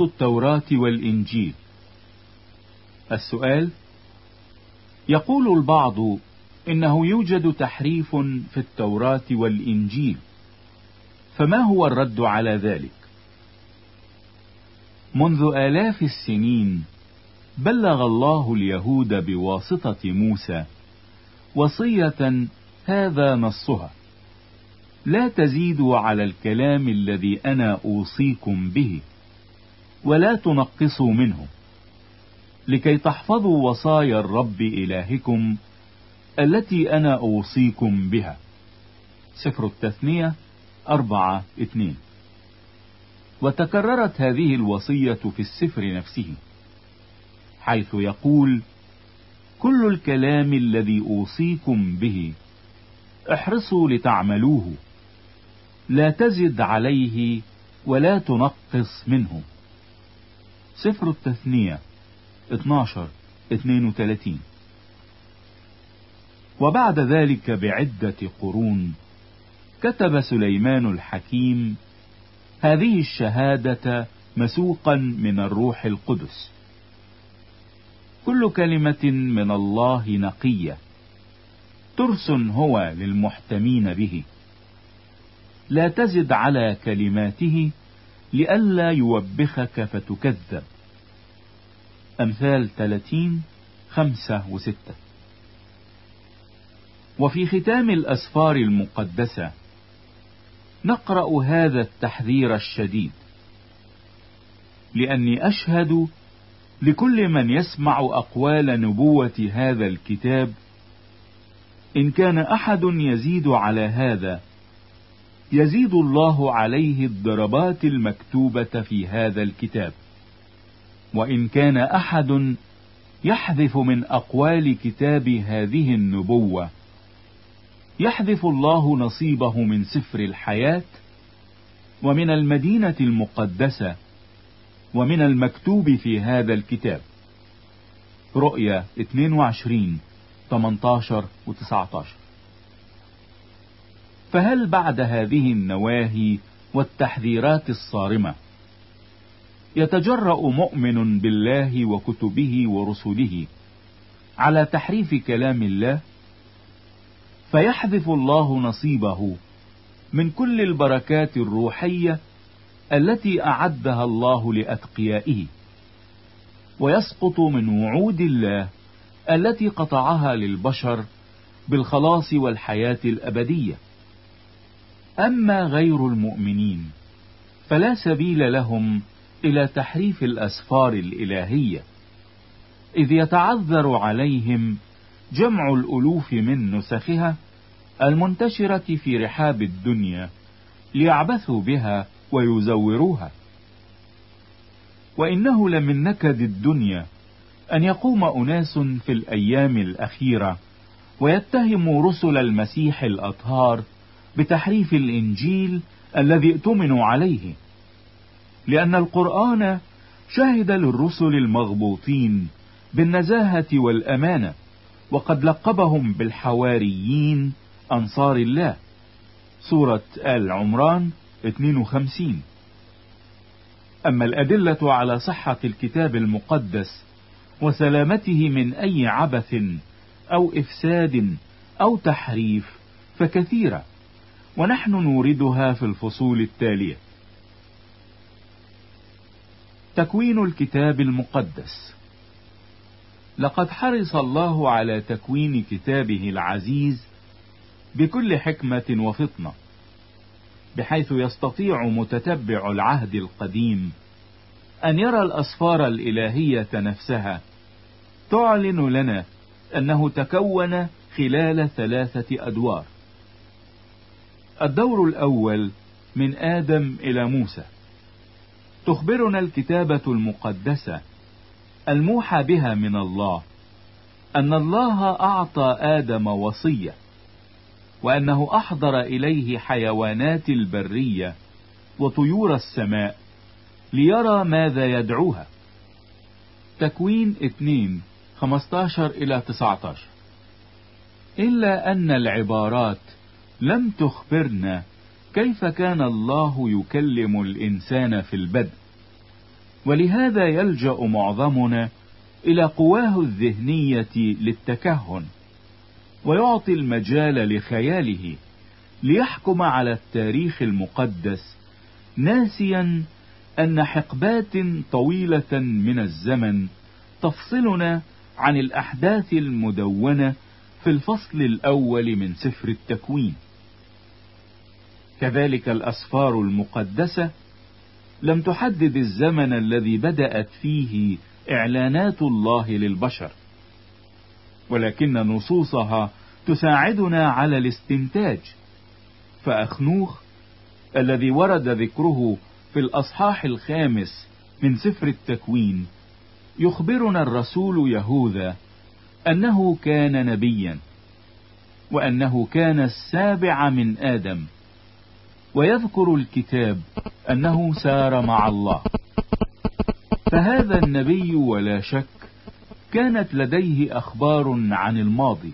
التوراة والإنجيل. السؤال يقول البعض إنه يوجد تحريف في التوراة والإنجيل فما هو الرد على ذلك؟ منذ آلاف السنين بلغ الله اليهود بواسطة موسى وصية هذا نصها لا تزيدوا على الكلام الذي أنا أوصيكم به ولا تنقصوا منه. لكي تحفظوا وصايا الرب إلهكم التي أنا أوصيكم بها. سفر التثنية أربعة اثنين. وتكررت هذه الوصية في السفر نفسه حيث يقول كل الكلام الذي أوصيكم به احرصوا لتعملوه لا تزد عليه ولا تنقص منه. سفر التثنية 12 32 وبعد ذلك بعدة قرون كتب سليمان الحكيم هذه الشهادة مسوقا من الروح القدس. كل كلمة من الله نقية. ترس هو للمحتمين به. لا تزد على كلماته لئلا يوبخك فتكذب. أمثال 30 خمسة وستة. وفي ختام الأسفار المقدسة نقرأ هذا التحذير الشديد. لأني أشهد لكل من يسمع أقوال نبوة هذا الكتاب إن كان أحد يزيد على هذا يزيد الله عليه الضربات المكتوبة في هذا الكتاب. وإن كان أحد يحذف من أقوال كتاب هذه النبوة يحذف الله نصيبه من سفر الحياة ومن المدينة المقدسة ومن المكتوب في هذا الكتاب. رؤيا 22 18 و 19 فهل بعد هذه النواهي والتحذيرات الصارمة يتجرأ مؤمن بالله وكتبه ورسله على تحريف كلام الله؟ فيحذف الله نصيبه من كل البركات الروحية التي أعدها الله لأتقيائه ويسقط من وعود الله التي قطعها للبشر بالخلاص والحياة الأبدية. أما غير المؤمنين فلا سبيل لهم إلى تحريف الأسفار الإلهية إذ يتعذر عليهم جمع الألوف من نسخها المنتشرة في رحاب الدنيا ليعبثوا بها ويزوروها. وإنه لمن نكد الدنيا أن يقوم أناس في الأيام الأخيرة ويتهموا رسل المسيح الأطهار بتحريف الإنجيل الذي ائتمنوا عليه لأن القرآن شهد للرسل المغبوطين بالنزاهة والأمانة وقد لقبهم بالحواريين أنصار الله. سورة آل عمران 52 أما الأدلة على صحة الكتاب المقدس وسلامته من أي عبث أو إفساد أو تحريف فكثيرة. ونحن نوردها في الفصول التالية. تكوين الكتاب المقدس. لقد حرص الله على تكوين كتابه العزيز بكل حكمة وفطنة بحيث يستطيع متتبع العهد القديم أن يرى الأسفار الإلهية نفسها. تعلن لنا أنه تكون خلال ثلاثة أدوار. الدور الأول من آدم إلى موسى. تخبرنا الكتابة المقدسة الموحى بها من الله أن الله أعطى آدم وصية وأنه أحضر إليه حيوانات البرية وطيور السماء ليرى ماذا يدعوها. تكوين 2 15 إلى 19 إلا أن العبارات لم تخبرنا كيف كان الله يكلم الإنسان في البدء. ولهذا يلجأ معظمنا إلى قواه الذهنية للتكهن ويعطي المجال لخياله ليحكم على التاريخ المقدس ناسيا أن حقبات طويلة من الزمن تفصلنا عن الأحداث المدونة في الفصل الأول من سفر التكوين. كذلك الأسفار المقدسة لم تحدد الزمن الذي بدأت فيه إعلانات الله للبشر ولكن نصوصها تساعدنا على الاستنتاج. فأخنوخ الذي ورد ذكره في الأصحاح الخامس من سفر التكوين يخبرنا الرسول يهوذا أنه كان نبيا وأنه كان السابع من آدم. ويذكر الكتاب أنه سار مع الله. فهذا النبي ولا شك كانت لديه أخبار عن الماضي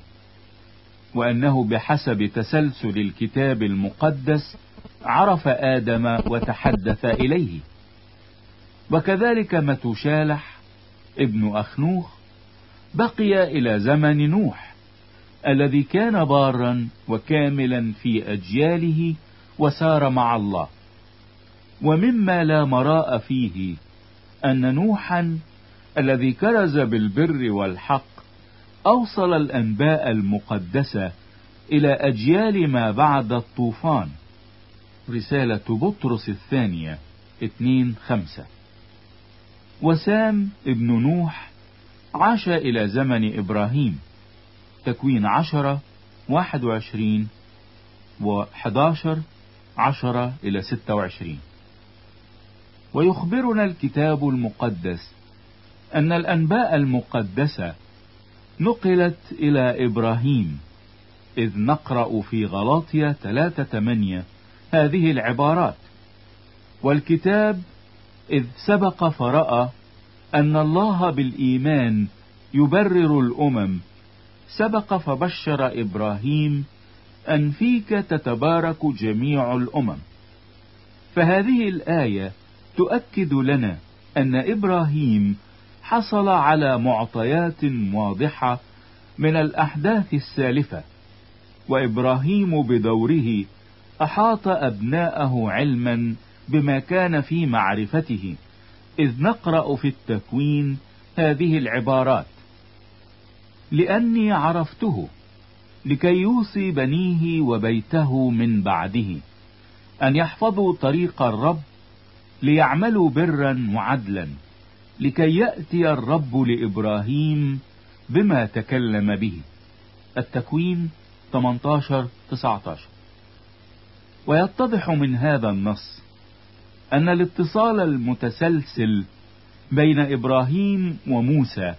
وأنه بحسب تسلسل الكتاب المقدس عرف آدم وتحدث إليه. وكذلك متشالح ابن أخنوخ بقي إلى زمن نوح الذي كان بارا وكاملا في أجياله وسار مع الله. ومما لا مراء فيه أن نوحا الذي كرز بالبر والحق أوصل الأنباء المقدسة إلى أجيال ما بعد الطوفان. رسالة بطرس الثانية اتنين خمسة. وسام ابن نوح عاش إلى زمن إبراهيم. تكوين عشرة واحد وعشرين وحداشر عشرة إلى ستة وعشرين. ويخبرنا الكتاب المقدس أن الأنباء المقدسة نقلت إلى إبراهيم إذ نقرأ في غلاطيا 3 8 هذه العبارات والكتاب إذ سبق فرأى أن الله بالإيمان يبرر الأمم. سبق فبشر إبراهيم أن فيك تتبارك جميع الأمم. فهذه الآية تؤكد لنا أن إبراهيم حصل على معطيات واضحة من الأحداث السالفة وإبراهيم بدوره أحاط أبناءه علما بما كان في معرفته. إذ نقرأ في التكوين هذه العبارات. لأني عرفته لكي يوصي بنيه وبيته من بعده أن يحفظوا طريق الرب ليعملوا برا وعدلا لكي يأتي الرب لإبراهيم بما تكلم به. التكوين 18 19 ويتضح من هذا النص أن الاتصال المتسلسل بين إبراهيم وموسى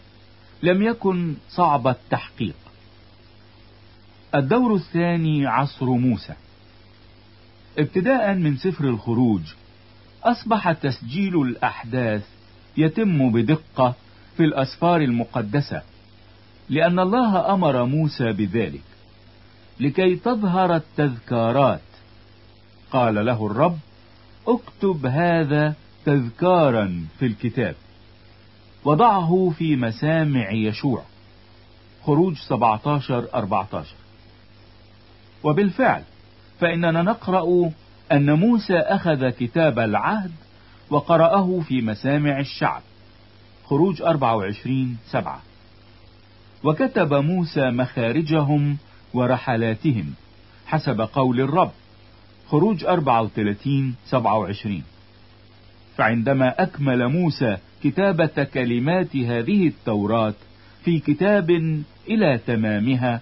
لم يكن صعب التحقيق. الدور الثاني عصر موسى. ابتداء من سفر الخروج أصبح تسجيل الأحداث يتم بدقة في الأسفار المقدسة لأن الله أمر موسى بذلك. لكي تظهر التذكارات قال له الرب اكتب هذا تذكارا في الكتاب. وضعه في مسامع يشوع. خروج 17 14 وبالفعل فإننا نقرأ أن موسى أخذ كتاب العهد وقرأه في مسامع الشعب. خروج 24 سبعة. وكتب موسى مخارجهم ورحلاتهم حسب قول الرب. خروج 34 27 فعندما أكمل موسى كتابة كلمات هذه التوراة في كتاب إلى تمامها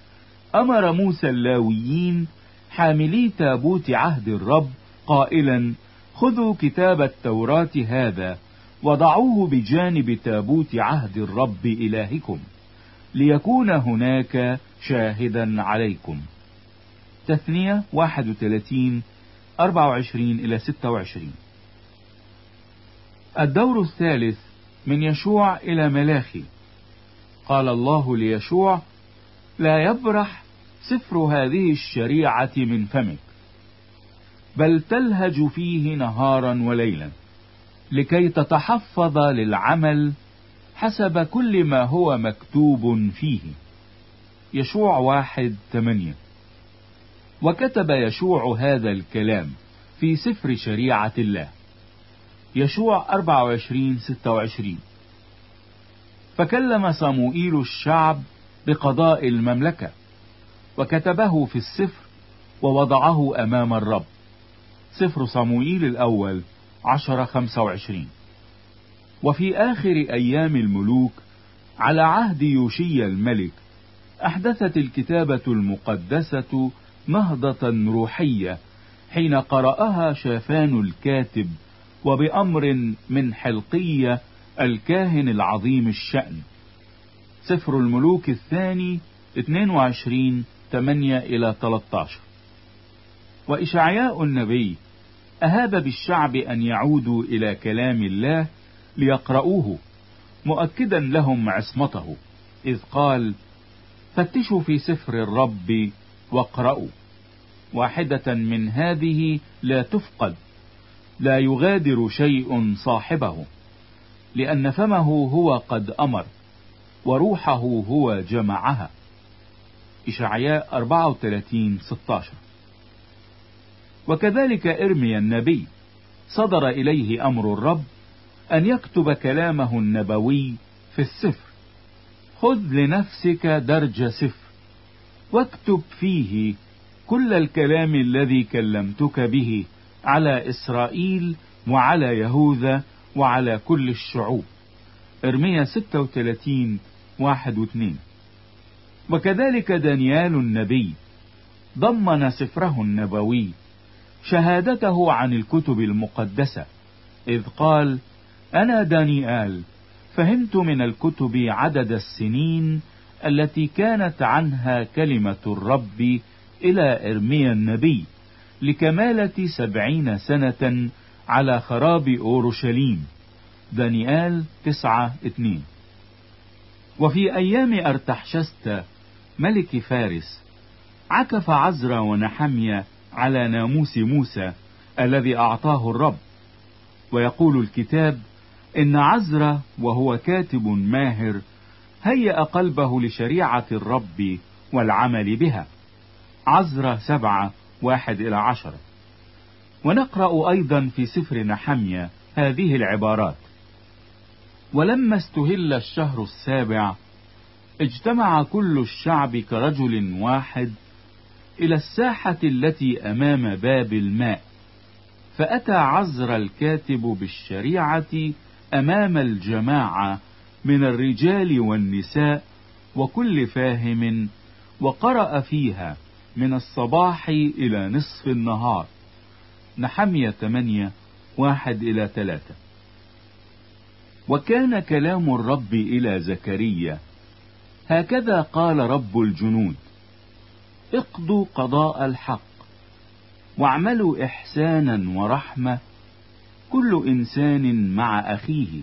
أمر موسى اللاويين حاملي تابوت عهد الرب قائلا خذوا كتاب التوراة هذا وضعوه بجانب تابوت عهد الرب إلهكم ليكون هناك شاهدا عليكم. تثنية 31 24 إلى 26 الدور الثالث من يشوع إلى ملاخي. قال الله ليشوع لا يبرح سفر هذه الشريعة من فمك بل تلهج فيه نهارا وليلا لكي تتحفظ للعمل حسب كل ما هو مكتوب فيه. يشوع واحد ثمانية. وكتب يشوع هذا الكلام في سفر شريعة الله. يشوع 24 26 فكلم صموئيل الشعب بقضاء المملكة وكتبه في السفر ووضعه أمام الرب. سفر صموئيل الأول عشر خمسة وعشرين. وفي آخر أيام الملوك على عهد يوشي الملك أحدثت الكتابة المقدسة نهضة روحية حين قرأها شافان الكاتب وبأمر من حلقية الكاهن العظيم الشأن. سفر الملوك الثاني 22 8 إلى 13 وإشعياء النبي أهاب بالشعب أن يعودوا إلى كلام الله ليقرؤوه مؤكدا لهم عصمته إذ قال فتشوا في سفر الرب واقرأوا واحدة من هذه لا تفقد لا يغادر شيء صاحبه لأن فمه هو قد أمر وروحه هو جمعها. إشعياء 34 16 وكذلك إرميا النبي صدر إليه أمر الرب أن يكتب كلامه النبوي في السفر. خذ لنفسك درج سفر واكتب فيه كل الكلام الذي كلمتك به على إسرائيل وعلى يهوذا وعلى كل الشعوب. ارميا 36 واحد واثنين. وكذلك دانيال النبي ضمن سفره النبوي شهادته عن الكتب المقدسة إذ قال أنا دانيال فهمت من الكتب عدد السنين التي كانت عنها كلمة الرب إلى إرميا النبي لكمالة سبعين سنة على خراب أورشليم دانيال تسعة اتنين وفي أيام أرتحشست ملك فارس عكف عزرا ونحمية على ناموس موسى الذي أعطاه الرب. ويقول الكتاب إن عزرا وهو كاتب ماهر هيأ قلبه لشريعة الرب والعمل بها. عزرا سبعة واحد إلى عشرة ونقرأ أيضا في سفر نحمية هذه العبارات. ولما استهل الشهر السابع اجتمع كل الشعب كرجل واحد إلى الساحة التي أمام باب الماء فأتى عزر الكاتب بالشريعة أمام الجماعة من الرجال والنساء وكل فاهم وقرأ فيها من الصباح إلى نصف النهار. نحمية ثمانية واحد إلى ثلاثة. وكان كلام الرب إلى زكريا. هكذا قال رب الجنود اقضوا قضاء الحق واعملوا إحسانا ورحمة كل إنسان مع أخيه.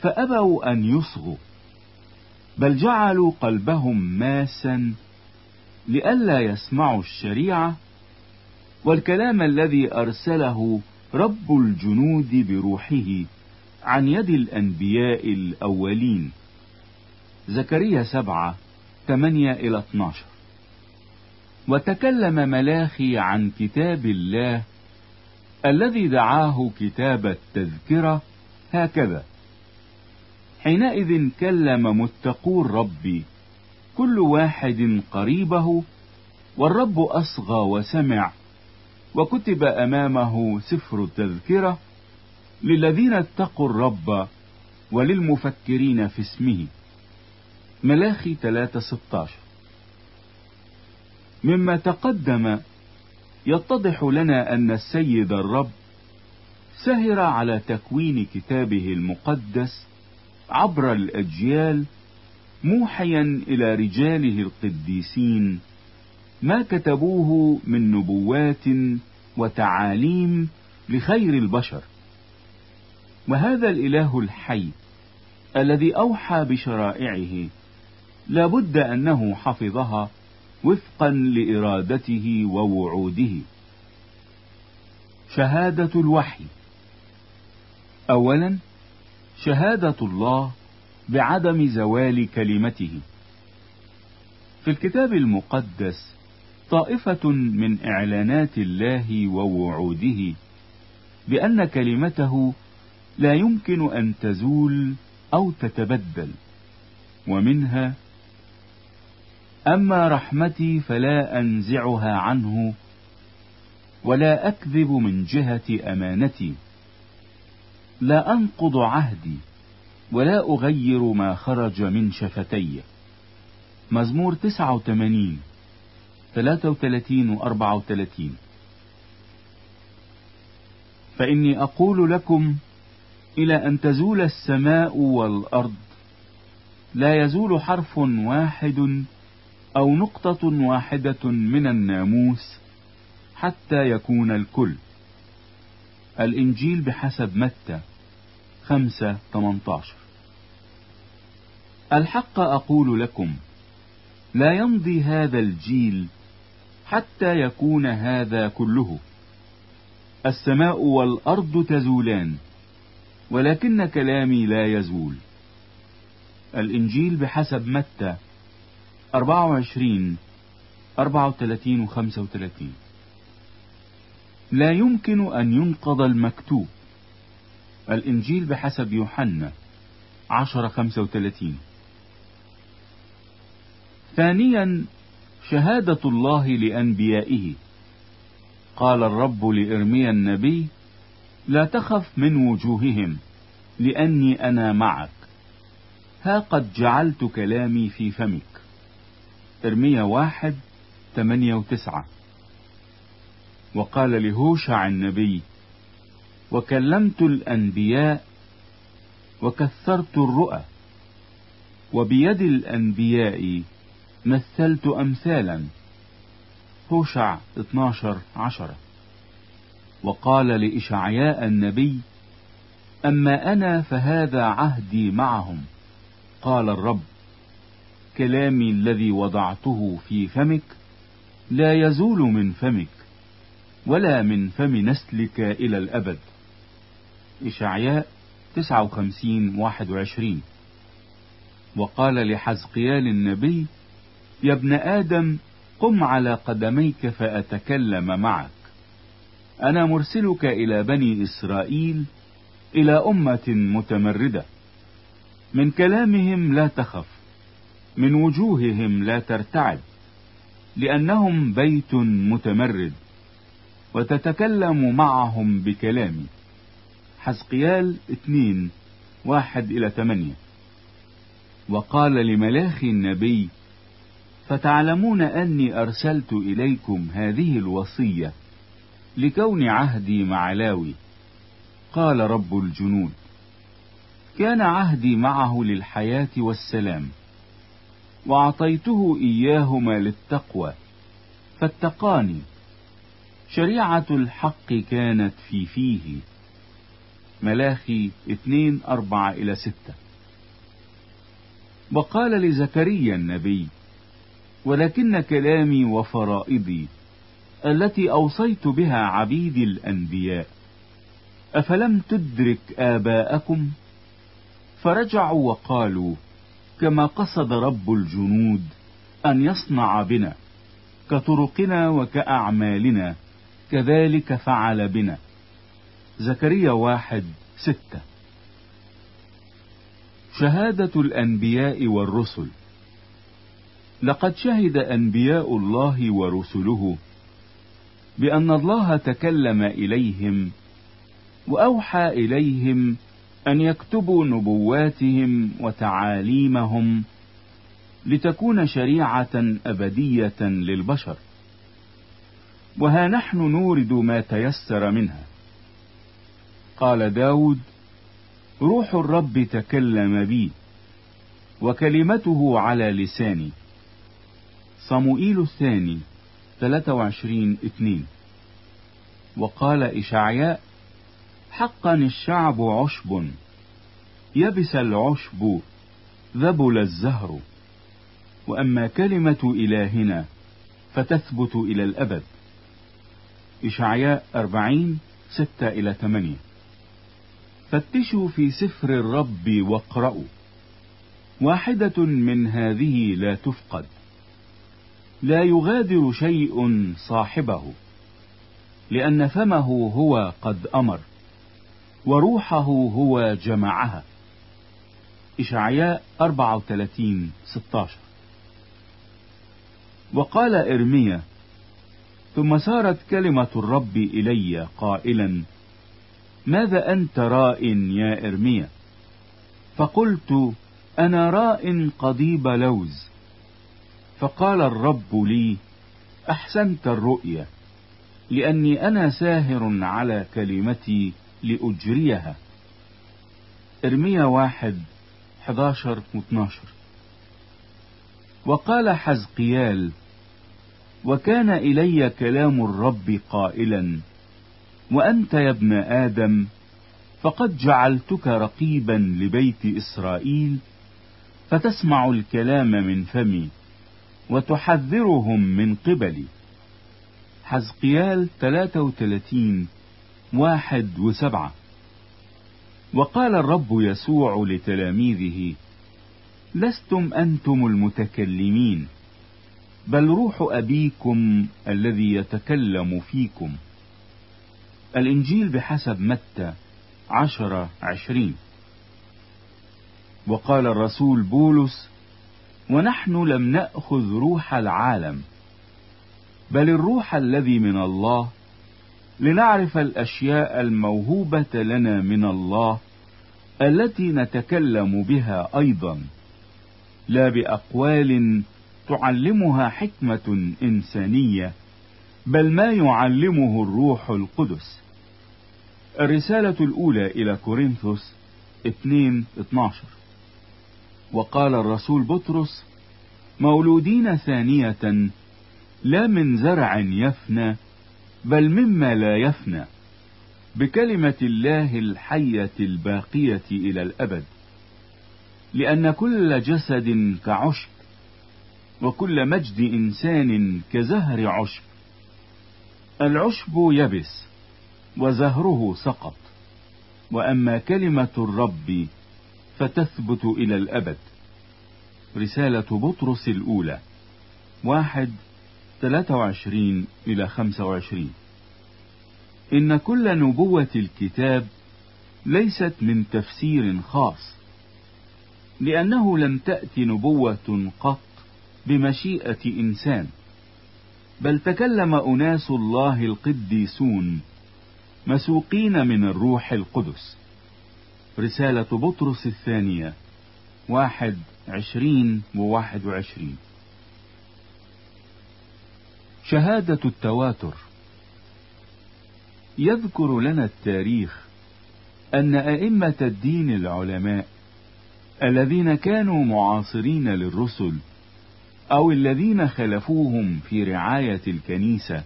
فأبوا أن يصغوا بل جعلوا قلبهم ماسا لئلا يسمعوا الشريعة والكلام الذي أرسله رب الجنود بروحه عن يد الأنبياء الأولين. زكريا سبعة ثمانية إلى 12 وتكلم ملاخي عن كتاب الله الذي دعاه كتاب التذكرة هكذا. حينئذ كلم متقو الرب كل واحد قريبه والرب أصغى وسمع وكتب أمامه سفر التذكرة للذين اتقوا الرب وللمفكرين في اسمه. ملاخي 3:16 مما تقدم يتضح لنا أن السيد الرب سهر على تكوين كتابه المقدس عبر الأجيال موحيا إلى رجاله القديسين ما كتبوه من نبوات وتعاليم لخير البشر. وهذا الإله الحي الذي أوحى بشرائعه لابد أنه حفظها وفقا لإرادته ووعوده. شهادة الوحي. أولا شهادة الله بعدم زوال كلمته. في الكتاب المقدس طائفة من إعلانات الله ووعوده بأن كلمته لا يمكن أن تزول أو تتبدل ومنها أما رحمتي فلا أنزعها عنه ولا أكذب من جهة أمانتي لا أنقض عهدي. ولا أغير ما خرج من شفتي. مزمور 89 33 و 34 فإني أقول لكم إلى أن تزول السماء والأرض لا يزول حرف واحد أو نقطة واحدة من الناموس حتى يكون الكل. الإنجيل بحسب متى. خمسة 18 الحق أقول لكم لا يمضي هذا الجيل حتى يكون هذا كله. السماء والأرض تزولان ولكن كلامي لا يزول. الإنجيل بحسب متى؟ 24 34 و 35 لا يمكن أن ينقض المكتوب. الإنجيل بحسب يوحنا 10 35 ثانيا شهادة الله لأنبيائه. قال الرب لإرميا النبي لا تخف من وجوههم لأني أنا معك. ها قد جعلت كلامي في فمك. إرميا واحد ثمانية وتسعة. وقال لهوشع النبي وكلمت الأنبياء وكثرت الرؤى وبيد الأنبياء مثلت أمثالا. هوشع 12 عشرة وقال لإشعياء النبي أما أنا فهذا عهدي معهم. قال الرب كلامي الذي وضعته في فمك لا يزول من فمك ولا من فم نسلك إلى الأبد. إشعياء 59 21 وقال لحزقيال النبي يا ابن آدم قم على قدميك فأتكلم معك. أنا مرسلك إلى بني إسرائيل إلى أمة متمردة. من كلامهم لا تخف من وجوههم لا ترتعد لأنهم بيت متمرد وتتكلم معهم بكلامي. حزقيال اتنين واحد إلى ثمانية. وقال لملاخي النبي فتعلمون أني أرسلت إليكم هذه الوصية لكون عهدي مع لاوي قال رب الجنود. كان عهدي معه للحياة والسلام وأعطيته إياهما للتقوى فاتقاني. شريعة الحق كانت في فيه. ملاخي اتنين أربعة إلى ستة. وقال لزكريا النبي ولكن كلامي وفرائضي التي أوصيت بها عبيدي الأنبياء أفلم تدرك آباءكم؟ فرجعوا وقالوا كما قصد رب الجنود أن يصنع بنا كطرقنا وكأعمالنا كذلك فعل بنا. زكريا واحد ستة. شهادة الأنبياء والرسل. لقد شهد أنبياء الله ورسله بأن الله تكلم إليهم وأوحى إليهم أن يكتبوا نبواتهم وتعاليمهم لتكون شريعة أبدية للبشر. وها نحن نورد ما تيسر منها. قال داود روح الرب تكلم بي وكلمته على لساني. صموئيل الثاني 23 2 وقال إشعياء حقا الشعب عشب يبس العشب ذبل الزهر. وأما كلمة إلهنا فتثبت إلى الأبد. إشعياء 40 6 إلى 8 فتشوا في سفر الرب واقرأوا. واحدة من هذه لا تفقد. لا يغادر شيء صاحبه لأن فمه هو قد أمر وروحه هو جمعها. إشعياء 34 16 وقال إرميا ثم سارت كلمة الرب إلي قائلا ماذا أنت راء يا إرميا؟ فقلت أنا راء قضيب لوز. فقال الرب لي أحسنت الرؤيا لأني أنا ساهر على كلمتي لأجريها. إرميا واحد 11 و 12 وقال حزقيال وكان إلي كلام الرب قائلا وأنت يا ابن آدم فقد جعلتك رقيبا لبيت إسرائيل فتسمع الكلام من فمي وتحذرهم من قبلي. حزقيال 33 واحد وسبعة. وقال الرب يسوع لتلاميذه لستم أنتم المتكلمين بل روح أبيكم الذي يتكلم فيكم. الإنجيل بحسب متى؟ عشرة عشرين. وقال الرسول بولس ونحن لم نأخذ روح العالم بل الروح الذي من الله لنعرف الأشياء الموهوبة لنا من الله التي نتكلم بها أيضا. لا بأقوال تعلمها حكمة إنسانية بل ما يعلمه الروح القدس. الرسالة الأولى إلى كورنثوس 2 12 وقال الرسول بطرس مولودين ثانية لا من زرع يفنى بل مما لا يفنى بكلمة الله الحية الباقية إلى الأبد. لأن كل جسد كعشب وكل مجد إنسان كزهر عشب. العشب يبس. وزهره سقط. وأما كلمة الرب فتثبت إلى الأبد. رسالة بطرس الأولى واحد 23 إلى 25 إن كل نبوة الكتاب ليست من تفسير خاص لأنه لم تأت نبوة قط بمشيئة إنسان بل تكلم أناس الله القديسون مسوقين من الروح القدس. رسالة بطرس الثانية واحد عشرين وواحد وعشرين. شهادة التواتر. يذكر لنا التاريخ أن أئمة الدين العلماء الذين كانوا معاصرين للرسل أو الذين خلفوهم في رعاية الكنيسة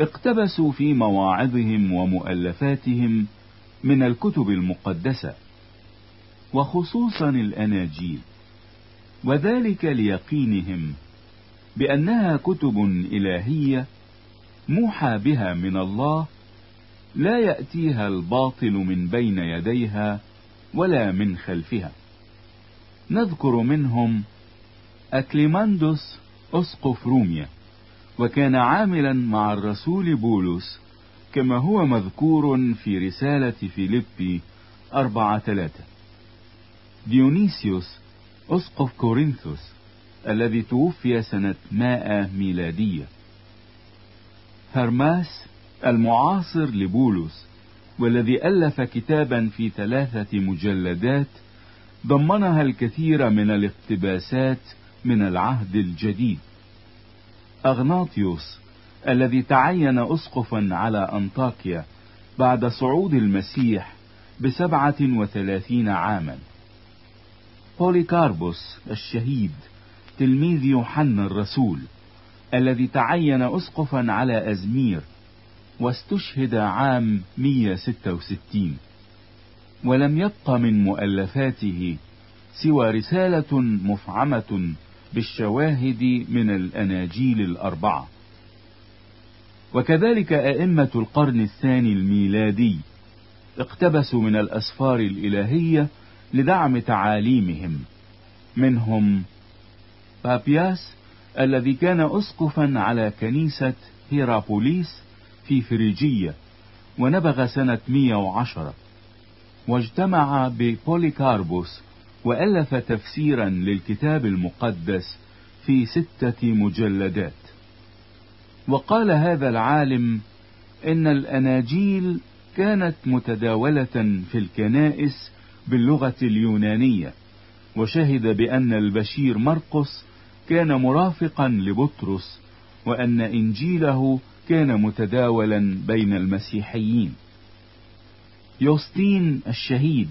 اقتبسوا في مواعظهم ومؤلفاتهم من الكتب المقدسة وخصوصا الأناجيل وذلك ليقينهم بأنها كتب إلهية موحى بها من الله لا يأتيها الباطل من بين يديها ولا من خلفها. نذكر منهم أكليماندوس أسقف روميا. وكان عاملا مع الرسول بولس كما هو مذكور في رسالة فيليبي أربعة ثلاثة ديونيسيوس أسقف كورنثوس الذي توفي سنة مائة ميلادية. هرماس المعاصر لبولس والذي ألف كتابا في ثلاثة مجلدات ضمنها الكثير من الاقتباسات من العهد الجديد. أغناطيوس الذي تعين أسقفا على أنطاكيا بعد صعود المسيح بسبعة وثلاثين عاما. بوليكاربوس الشهيد تلميذ يوحنا الرسول الذي تعين أسقفا على أزمير واستشهد عام 166 ولم يبق من مؤلفاته سوى رسالة مفعمة بالشواهد من الأناجيل الأربعة. وكذلك أئمة القرن الثاني الميلادي اقتبسوا من الأسفار الإلهية لدعم تعاليمهم. منهم بابياس الذي كان أسقفا على كنيسة هيرابوليس في فريجية ونبغ سنة 110 واجتمع ببوليكاربوس وألف تفسيرا للكتاب المقدس في ستة مجلدات. وقال هذا العالم إن الأناجيل كانت متداولة في الكنائس باللغة اليونانية وشهد بأن البشير مرقس كان مرافقا لبطرس وأن إنجيله كان متداولا بين المسيحيين. يوستين الشهيد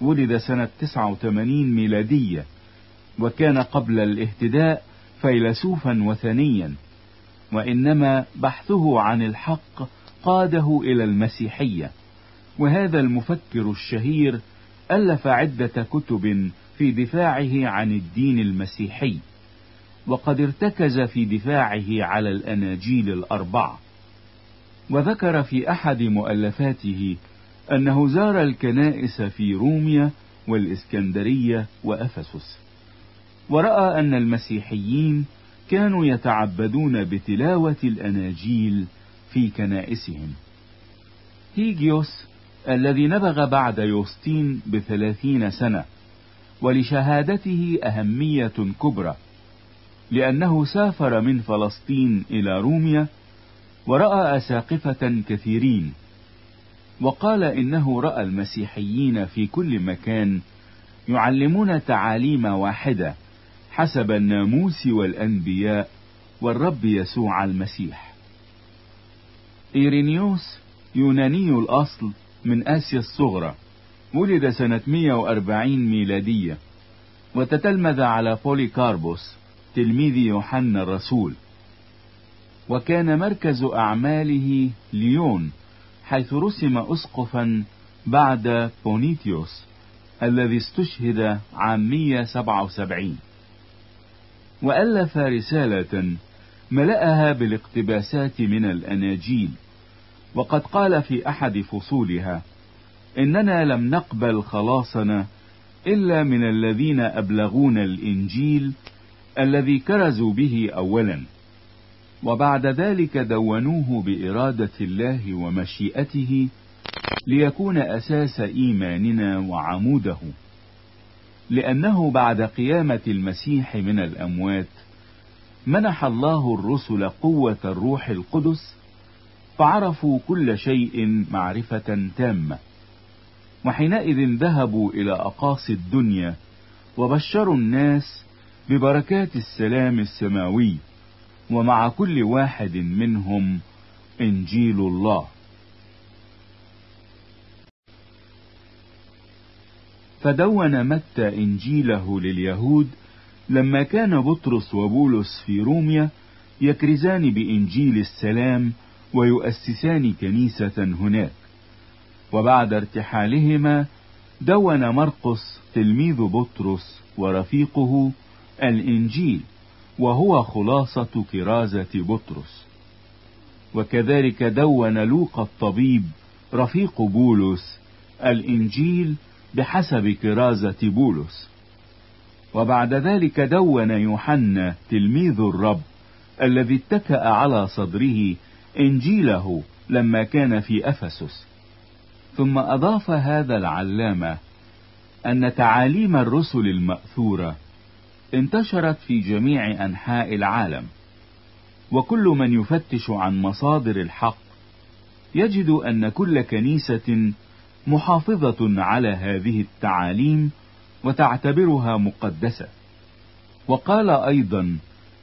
ولد سنة 89 ميلادية وكان قبل الاهتداء فيلسوفا وثنيا وإنما بحثه عن الحق قاده إلى المسيحية. وهذا المفكر الشهير ألف عدة كتب في دفاعه عن الدين المسيحي وقد ارتكز في دفاعه على الأناجيل الأربعة. وذكر في أحد مؤلفاته أنه زار الكنائس في روميا والإسكندرية وأفسس. ورأى أن المسيحيين كانوا يتعبدون بتلاوة الأناجيل في كنائسهم. هيجيوس الذي نبغ بعد يوستين بثلاثين سنة ولشهادته أهمية كبرى لأنه سافر من فلسطين إلى روميا ورأى أساقفة كثيرين وقال إنه رأى المسيحيين في كل مكان يعلمون تعاليم واحدة حسب الناموس والأنبياء والرب يسوع المسيح. إيرينيوس يوناني الأصل من آسيا الصغرى ولد سنة 140 ميلادية وتتلمذ على بوليكاربوس تلميذ يوحنا الرسول. وكان مركز أعماله ليون حيث رسم أسقفا بعد بونيتيوس الذي استشهد عام 177 وألف رسالة ملأها بالاقتباسات من الأناجيل. وقد قال في أحد فصولها إننا لم نقبل خلاصنا إلا من الذين أبلغونا الإنجيل الذي كرزوا به أولا. وبعد ذلك دونوه بإرادة الله ومشيئته ليكون أساس إيماننا وعموده. لأنه بعد قيامة المسيح من الأموات منح الله الرسل قوة الروح القدس فعرفوا كل شيء معرفة تامة. وحينئذ ذهبوا إلى أقاصي الدنيا وبشروا الناس ببركات السلام السماوي. ومع كل واحد منهم إنجيل الله. فدون متى إنجيله لليهود؟ لما كان بطرس وبولس في روميا يكرزان بإنجيل السلام ويؤسسان كنيسة هناك. وبعد ارتحالهما دون مرقس تلميذ بطرس ورفيقه الإنجيل. وهو خلاصة كرازة بطرس. وكذلك دون لوقا الطبيب رفيق بولس الإنجيل بحسب كرازة بولس. وبعد ذلك دون يوحنا تلميذ الرب الذي اتكأ على صدره إنجيله لما كان في أفسس. ثم أضاف هذا العلامة أن تعاليم الرسل المأثورة انتشرت في جميع أنحاء العالم وكل من يفتش عن مصادر الحق يجد أن كل كنيسة محافظة على هذه التعاليم وتعتبرها مقدسة. وقال أيضا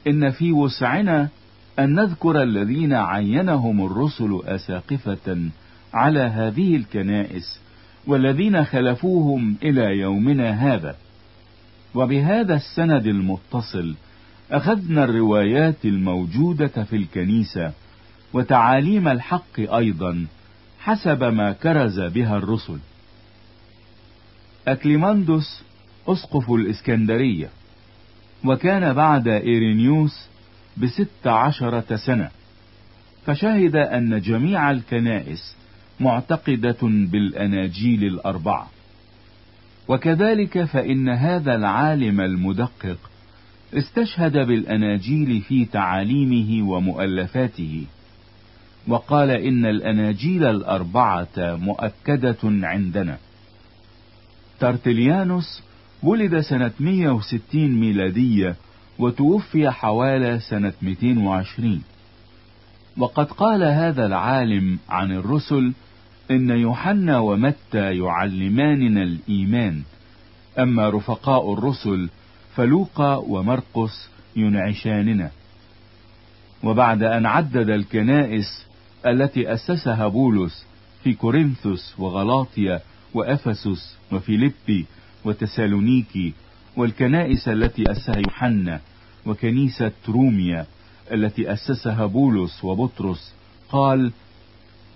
إن في وسعنا أن نذكر الذين عينهم الرسل أساقفة على هذه الكنائس والذين خلفوهم إلى يومنا هذا. وبهذا السند المتصل أخذنا الروايات الموجودة في الكنيسة وتعاليم الحق أيضا حسب ما كرز بها الرسل. أكليماندوس أسقف الإسكندرية وكان بعد إيرينيوس بست عشرة سنة فشهد أن جميع الكنائس معتقدة بالأناجيل الأربعة. وكذلك فإن هذا العالم المدقق استشهد بالأناجيل في تعاليمه ومؤلفاته وقال إن الأناجيل الأربعة مؤكدة عندنا. ترتليانوس ولد سنة 160 ميلادية وتوفي حوالي سنة 220 وقد قال هذا العالم عن الرسل إن يوحنا ومتى يعلماننا الإيمان. أما رفقاء الرسل فلوقا ومرقس ينعشاننا. وبعد أن عدد الكنائس التي أسسها بولس في كورنثوس وغلاطيا وأفسس وفيليبي وتسالونيكي والكنائس التي أسسها يوحنا وكنيسة روميا التي أسسها بولس وبطرس قال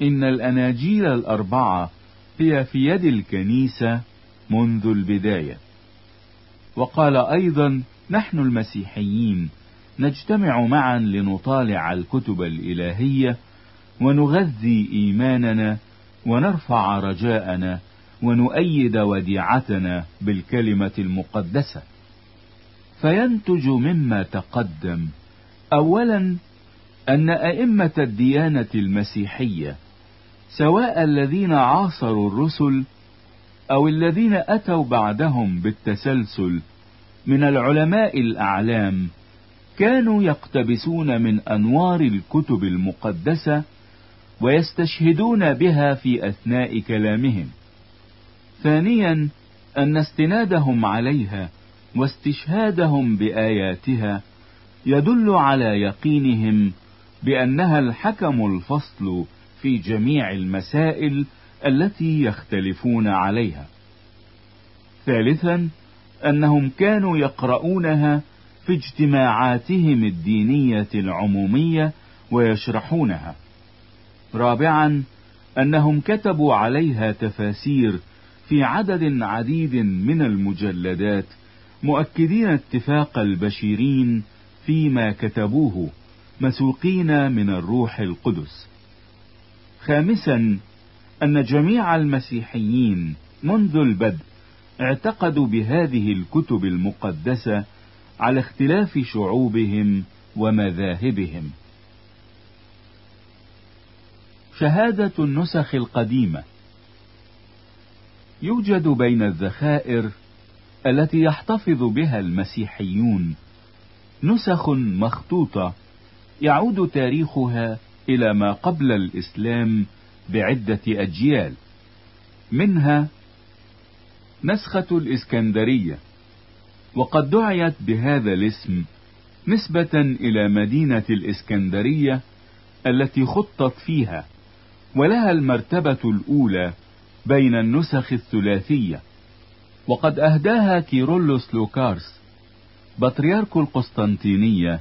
إن الأناجيل الأربعة هي في يد الكنيسة منذ البداية. وقال أيضا نحن المسيحيين نجتمع معا لنطالع الكتب الإلهية ونغذي إيماننا ونرفع رجاءنا ونؤيد وديعتنا بالكلمة المقدسة. فينتج مما تقدم أولا أن أئمة الديانة المسيحية سواء الذين عاصروا الرسل أو الذين أتوا بعدهم بالتسلسل من العلماء الأعلام كانوا يقتبسون من أنوار الكتب المقدسة ويستشهدون بها في أثناء كلامهم. ثانيا أن استنادهم عليها واستشهادهم بآياتها يدل على يقينهم بأنها الحكم الفصل في جميع المسائل التي يختلفون عليها. ثالثا أنهم كانوا يقرؤونها في اجتماعاتهم الدينية العمومية ويشرحونها. رابعا أنهم كتبوا عليها تفاسير في عدد عديد من المجلدات مؤكدين اتفاق البشيرين فيما كتبوه مسوقين من الروح القدس. خامسا أن جميع المسيحيين منذ البدء اعتقدوا بهذه الكتب المقدسة على اختلاف شعوبهم ومذاهبهم. شهادة النسخ القديمة. يوجد بين الذخائر التي يحتفظ بها المسيحيون نسخ مخطوطة يعود تاريخها إلى ما قبل الإسلام بعدة أجيال. منها نسخة الإسكندرية. وقد دعيت بهذا الاسم نسبة إلى مدينة الإسكندرية التي خطت فيها ولها المرتبة الأولى بين النسخ الثلاثية. وقد أهداها كيرولوس لوكارس بطريرك القسطنطينية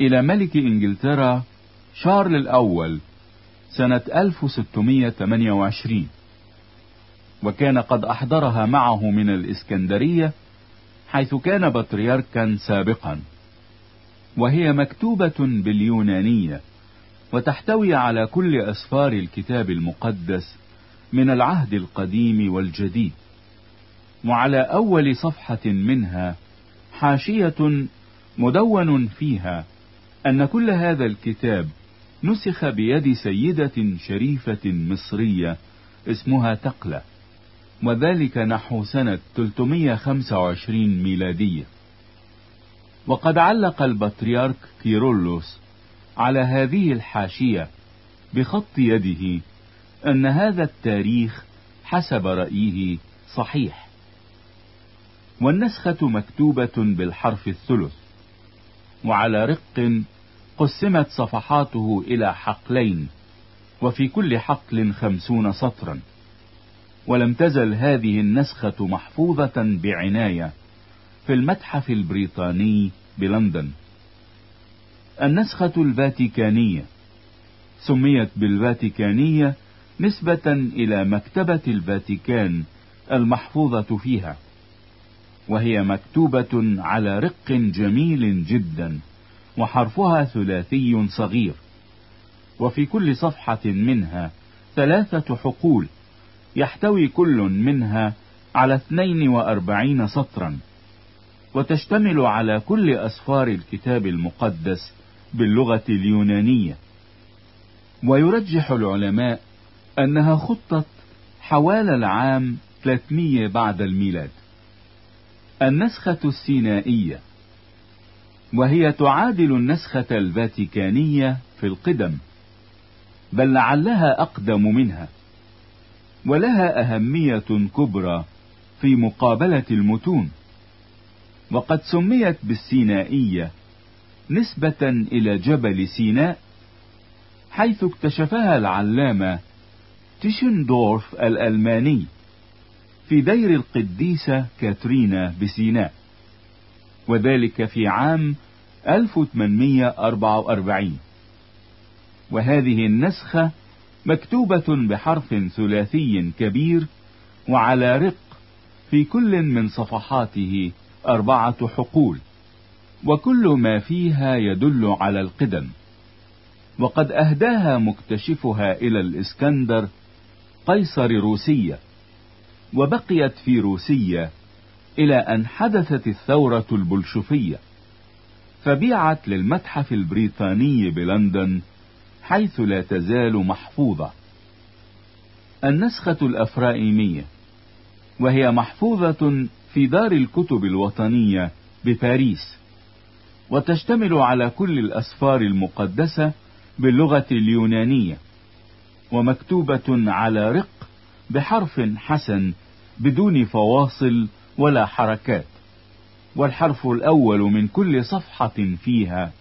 إلى ملك إنجلترا شارل الأول سنة 1628 وكان قد أحضرها معه من الإسكندرية حيث كان بطريركا سابقا. وهي مكتوبة باليونانية وتحتوي على كل أسفار الكتاب المقدس من العهد القديم والجديد. وعلى أول صفحة منها حاشية مدون فيها أن كل هذا الكتاب نسخ بيد سيدة شريفة مصرية اسمها تقلة وذلك نحو سنة 325 ميلادية. وقد علق البطريرك كيرولوس على هذه الحاشية بخط يده أن هذا التاريخ حسب رأيه صحيح. والنسخة مكتوبة بالحرف الثلث وعلى رق قسمت صفحاته إلى حقلين وفي كل حقل خمسون سطرا. ولم تزل هذه النسخة محفوظة بعناية في المتحف البريطاني بلندن. النسخة الفاتيكانية سميت بالفاتيكانية نسبة إلى مكتبة الفاتيكان المحفوظة فيها وهي مكتوبة على رق جميل جدا. وحرفها ثلاثي صغير. وفي كل صفحة منها ثلاثة حقول يحتوي كل منها على 42 سطرا وتشتمل على كل أسفار الكتاب المقدس باللغة اليونانية. ويرجح العلماء أنها خطت حوالي العام 300 بعد الميلاد. النسخة السينائية وهي تعادل النسخة الفاتيكانية في القدم بل لعلها أقدم منها ولها أهمية كبرى في مقابلة المتون وقد سميت بالسينائية نسبة إلى جبل سيناء حيث اكتشفها العلامة تيشندورف الألماني في دير القديسة كاترينا بسيناء. وذلك في عام 1844 وهذه النسخة مكتوبة بحرف ثلاثي كبير وعلى رق في كل من صفحاته أربعة حقول وكل ما فيها يدل على القدم. وقد أهداها مكتشفها إلى الإسكندر قيصر روسية وبقيت في روسية إلى أن حدثت الثورة البلشفية فبيعت للمتحف البريطاني بلندن حيث لا تزال محفوظة. النسخة الأفرائيمية وهي محفوظة في دار الكتب الوطنية بباريس وتشتمل على كل الأسفار المقدسة باللغة اليونانية ومكتوبة على رق بحرف حسن بدون فواصل ولا حركات والحرف الأول من كل صفحة فيها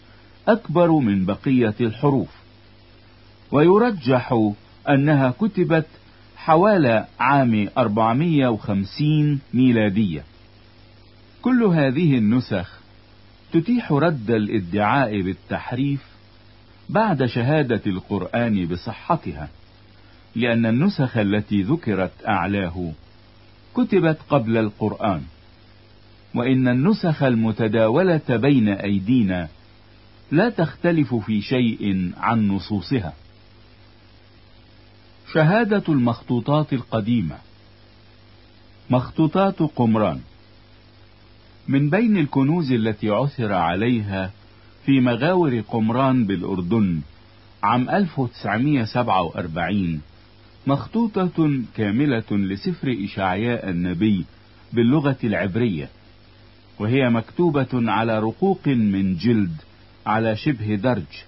أكبر من بقية الحروف. ويرجح أنها كتبت حوالي عام 450 ميلادية. كل هذه النسخ تتيح رد الادعاء بالتحريف بعد شهادة القرآن بصحتها لأن النسخ التي ذكرت أعلاه كتبت قبل القرآن وإن النسخ المتداولة بين أيدينا لا تختلف في شيء عن نصوصها. شهادة المخطوطات القديمة. مخطوطات قمران. من بين الكنوز التي عثر عليها في مغاور قمران بالأردن عام 1947 مخطوطة كاملة لسفر إشعياء النبي باللغة العبرية وهي مكتوبة على رقوق من جلد على شبه درج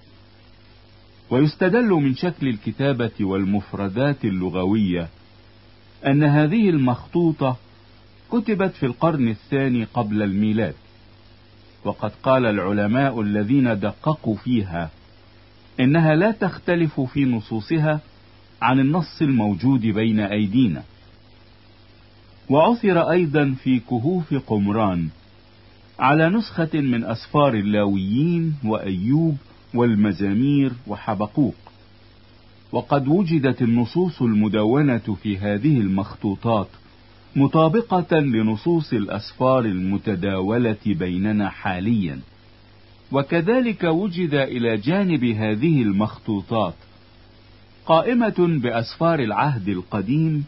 ويستدل من شكل الكتابة والمفردات اللغوية أن هذه المخطوطة كتبت في القرن الثاني قبل الميلاد وقد قال العلماء الذين دققوا فيها إنها لا تختلف في نصوصها عن النص الموجود بين أيدينا. وعثر أيضا في كهوف قمران على نسخة من أسفار اللاويين وأيوب والمزامير وحبقوق. وقد وجدت النصوص المدونة في هذه المخطوطات مطابقة لنصوص الأسفار المتداولة بيننا حاليا. وكذلك وجد إلى جانب هذه المخطوطات قائمة بأسفار العهد القديم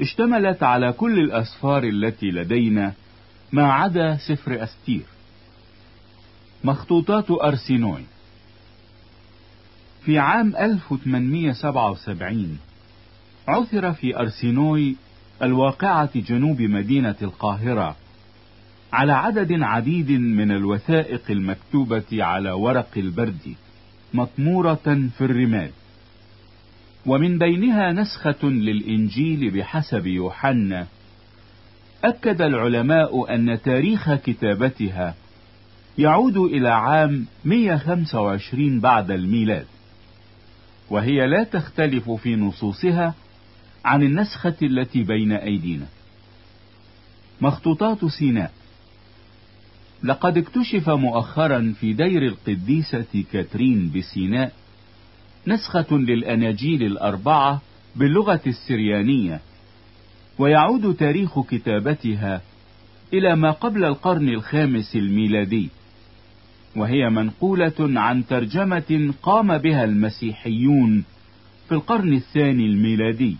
اشتملت على كل الأسفار التي لدينا ما عدا سفر أستير مخطوطات أرسينوي. في عام 1877 عثر في أرسينوي الواقعة جنوب مدينة القاهرة على عدد عديد من الوثائق المكتوبة على ورق البرد مطمورة في الرمال ومن بينها نسخة للإنجيل بحسب يوحنا. أكد العلماء أن تاريخ كتابتها يعود إلى عام 125 بعد الميلاد وهي لا تختلف في نصوصها عن النسخة التي بين أيدينا. مخطوطات سيناء. لقد اكتشف مؤخرا في دير القديسة كاترين بسيناء نسخة للأناجيل الأربعة باللغة السريانية ويعود تاريخ كتابتها إلى ما قبل القرن الخامس الميلادي وهي منقولة عن ترجمة قام بها المسيحيون في القرن الثاني الميلادي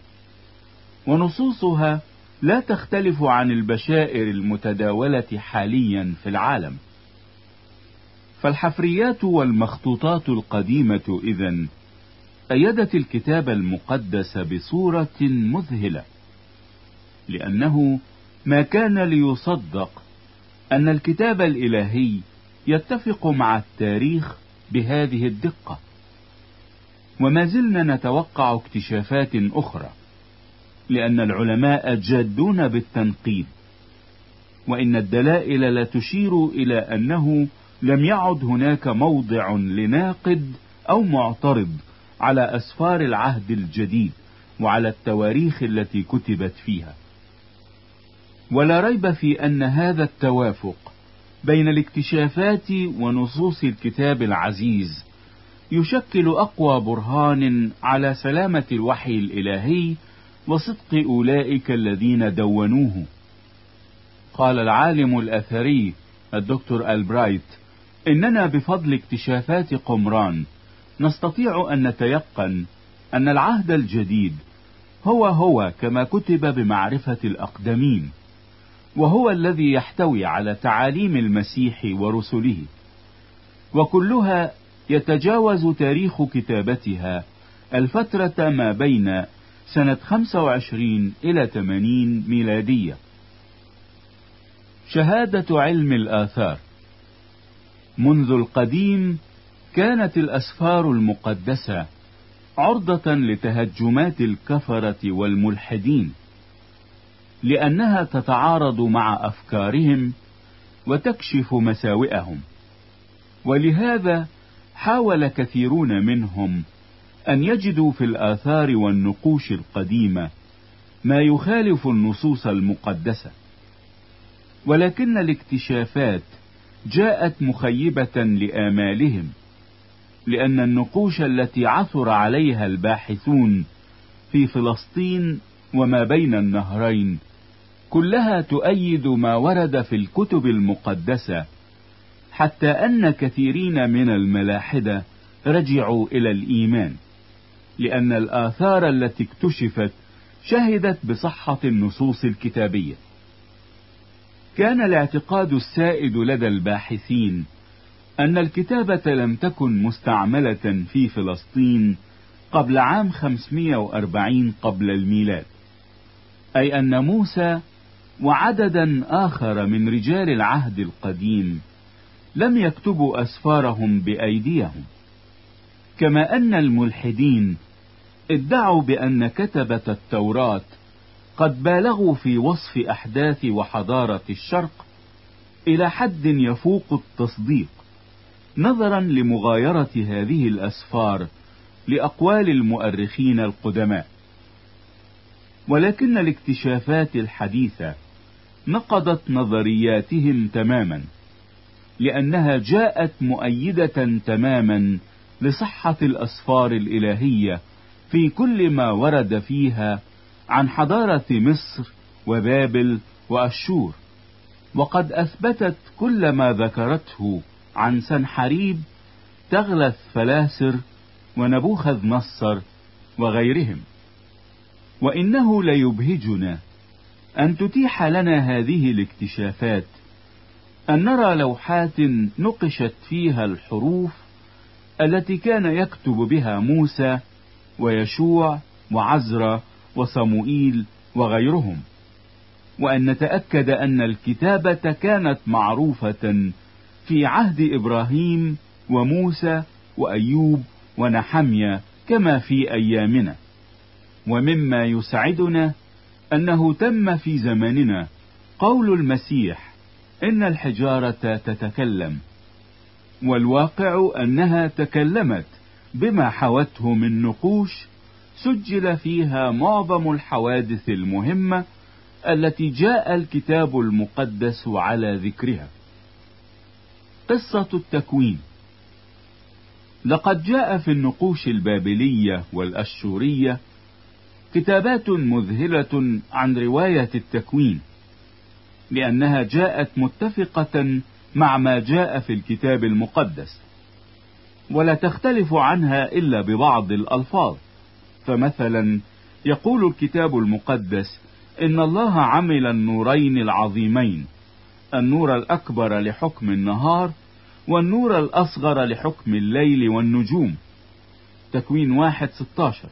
ونصوصها لا تختلف عن البشائر المتداولة حاليا في العالم. فالحفريات والمخطوطات القديمة إذن أيدت الكتاب المقدس بصورة مذهلة لأنه ما كان ليصدق أن الكتاب الإلهي يتفق مع التاريخ بهذه الدقة. وما زلنا نتوقع اكتشافات أخرى لأن العلماء جادون بالتنقيب وإن الدلائل لا تشير إلى أنه لم يعد هناك موضع لناقد أو معترض على أسفار العهد الجديد وعلى التواريخ التي كتبت فيها. ولا ريب في أن هذا التوافق بين الاكتشافات ونصوص الكتاب العزيز يشكل أقوى برهان على سلامة الوحي الإلهي وصدق أولئك الذين دونوه. قال العالم الأثري الدكتور ألبرايت إننا بفضل اكتشافات قمران نستطيع أن نتيقن أن العهد الجديد هو هو كما كتب بمعرفة الأقدمين وهو الذي يحتوي على تعاليم المسيح ورسله وكلها يتجاوز تاريخ كتابتها الفترة ما بين سنة 25 إلى 80 ميلادية. شهادة علم الآثار منذ القديم كانت الأسفار المقدسة عرضة لتهجمات الكفرة والملحدين لأنها تتعارض مع أفكارهم وتكشف مساوئهم. ولهذا حاول كثيرون منهم أن يجدوا في الآثار والنقوش القديمة ما يخالف النصوص المقدسة. ولكن الاكتشافات جاءت مخيبة لآمالهم. لأن النقوش التي عثر عليها الباحثون في فلسطين وما بين النهرين كلها تؤيد ما ورد في الكتب المقدسة حتى أن كثيرين من الملاحدة رجعوا إلى الإيمان لأن الآثار التي اكتشفت شهدت بصحة النصوص الكتابية. كان الاعتقاد السائد لدى الباحثين أن الكتابة لم تكن مستعملة في فلسطين قبل عام 540 قبل الميلاد أي أن موسى وعددا آخر من رجال العهد القديم لم يكتبوا أسفارهم بأيديهم كما أن الملحدين ادعوا بأن كتبة التوراة قد بالغوا في وصف أحداث وحضارة الشرق إلى حد يفوق التصديق. نظرا لمغايرة هذه الأسفار لأقوال المؤرخين القدماء. ولكن الاكتشافات الحديثة نقضت نظرياتهم تماما لأنها جاءت مؤيدة تماما لصحة الأسفار الإلهية في كل ما ورد فيها عن حضارة مصر وبابل وأشور. وقد أثبتت كل ما ذكرته عن سنحريب تغلث فلاسر ونبوخذ نصر وغيرهم. وإنه ليبهجنا أن تتيح لنا هذه الاكتشافات أن نرى لوحات نقشت فيها الحروف التي كان يكتب بها موسى ويشوع وعزرا وصموئيل وغيرهم. وأن نتأكد أن الكتابة كانت معروفة في عهد إبراهيم وموسى وأيوب ونحميا كما في أيامنا. ومما يسعدنا أنه تم في زماننا قول المسيح إن الحجارة تتكلم والواقع أنها تكلمت بما حوته من نقوش سجل فيها معظم الحوادث المهمة التي جاء الكتاب المقدس على ذكرها. قصة التكوين. لقد جاء في النقوش البابلية والأشورية كتابات مذهلة عن رواية التكوين لأنها جاءت متفقة مع ما جاء في الكتاب المقدس ولا تختلف عنها إلا ببعض الألفاظ. فمثلا يقول الكتاب المقدس إن الله عمل النورين العظيمين النور الأكبر لحكم النهار والنور الأصغر لحكم الليل والنجوم. تكوين واحد ستاشر.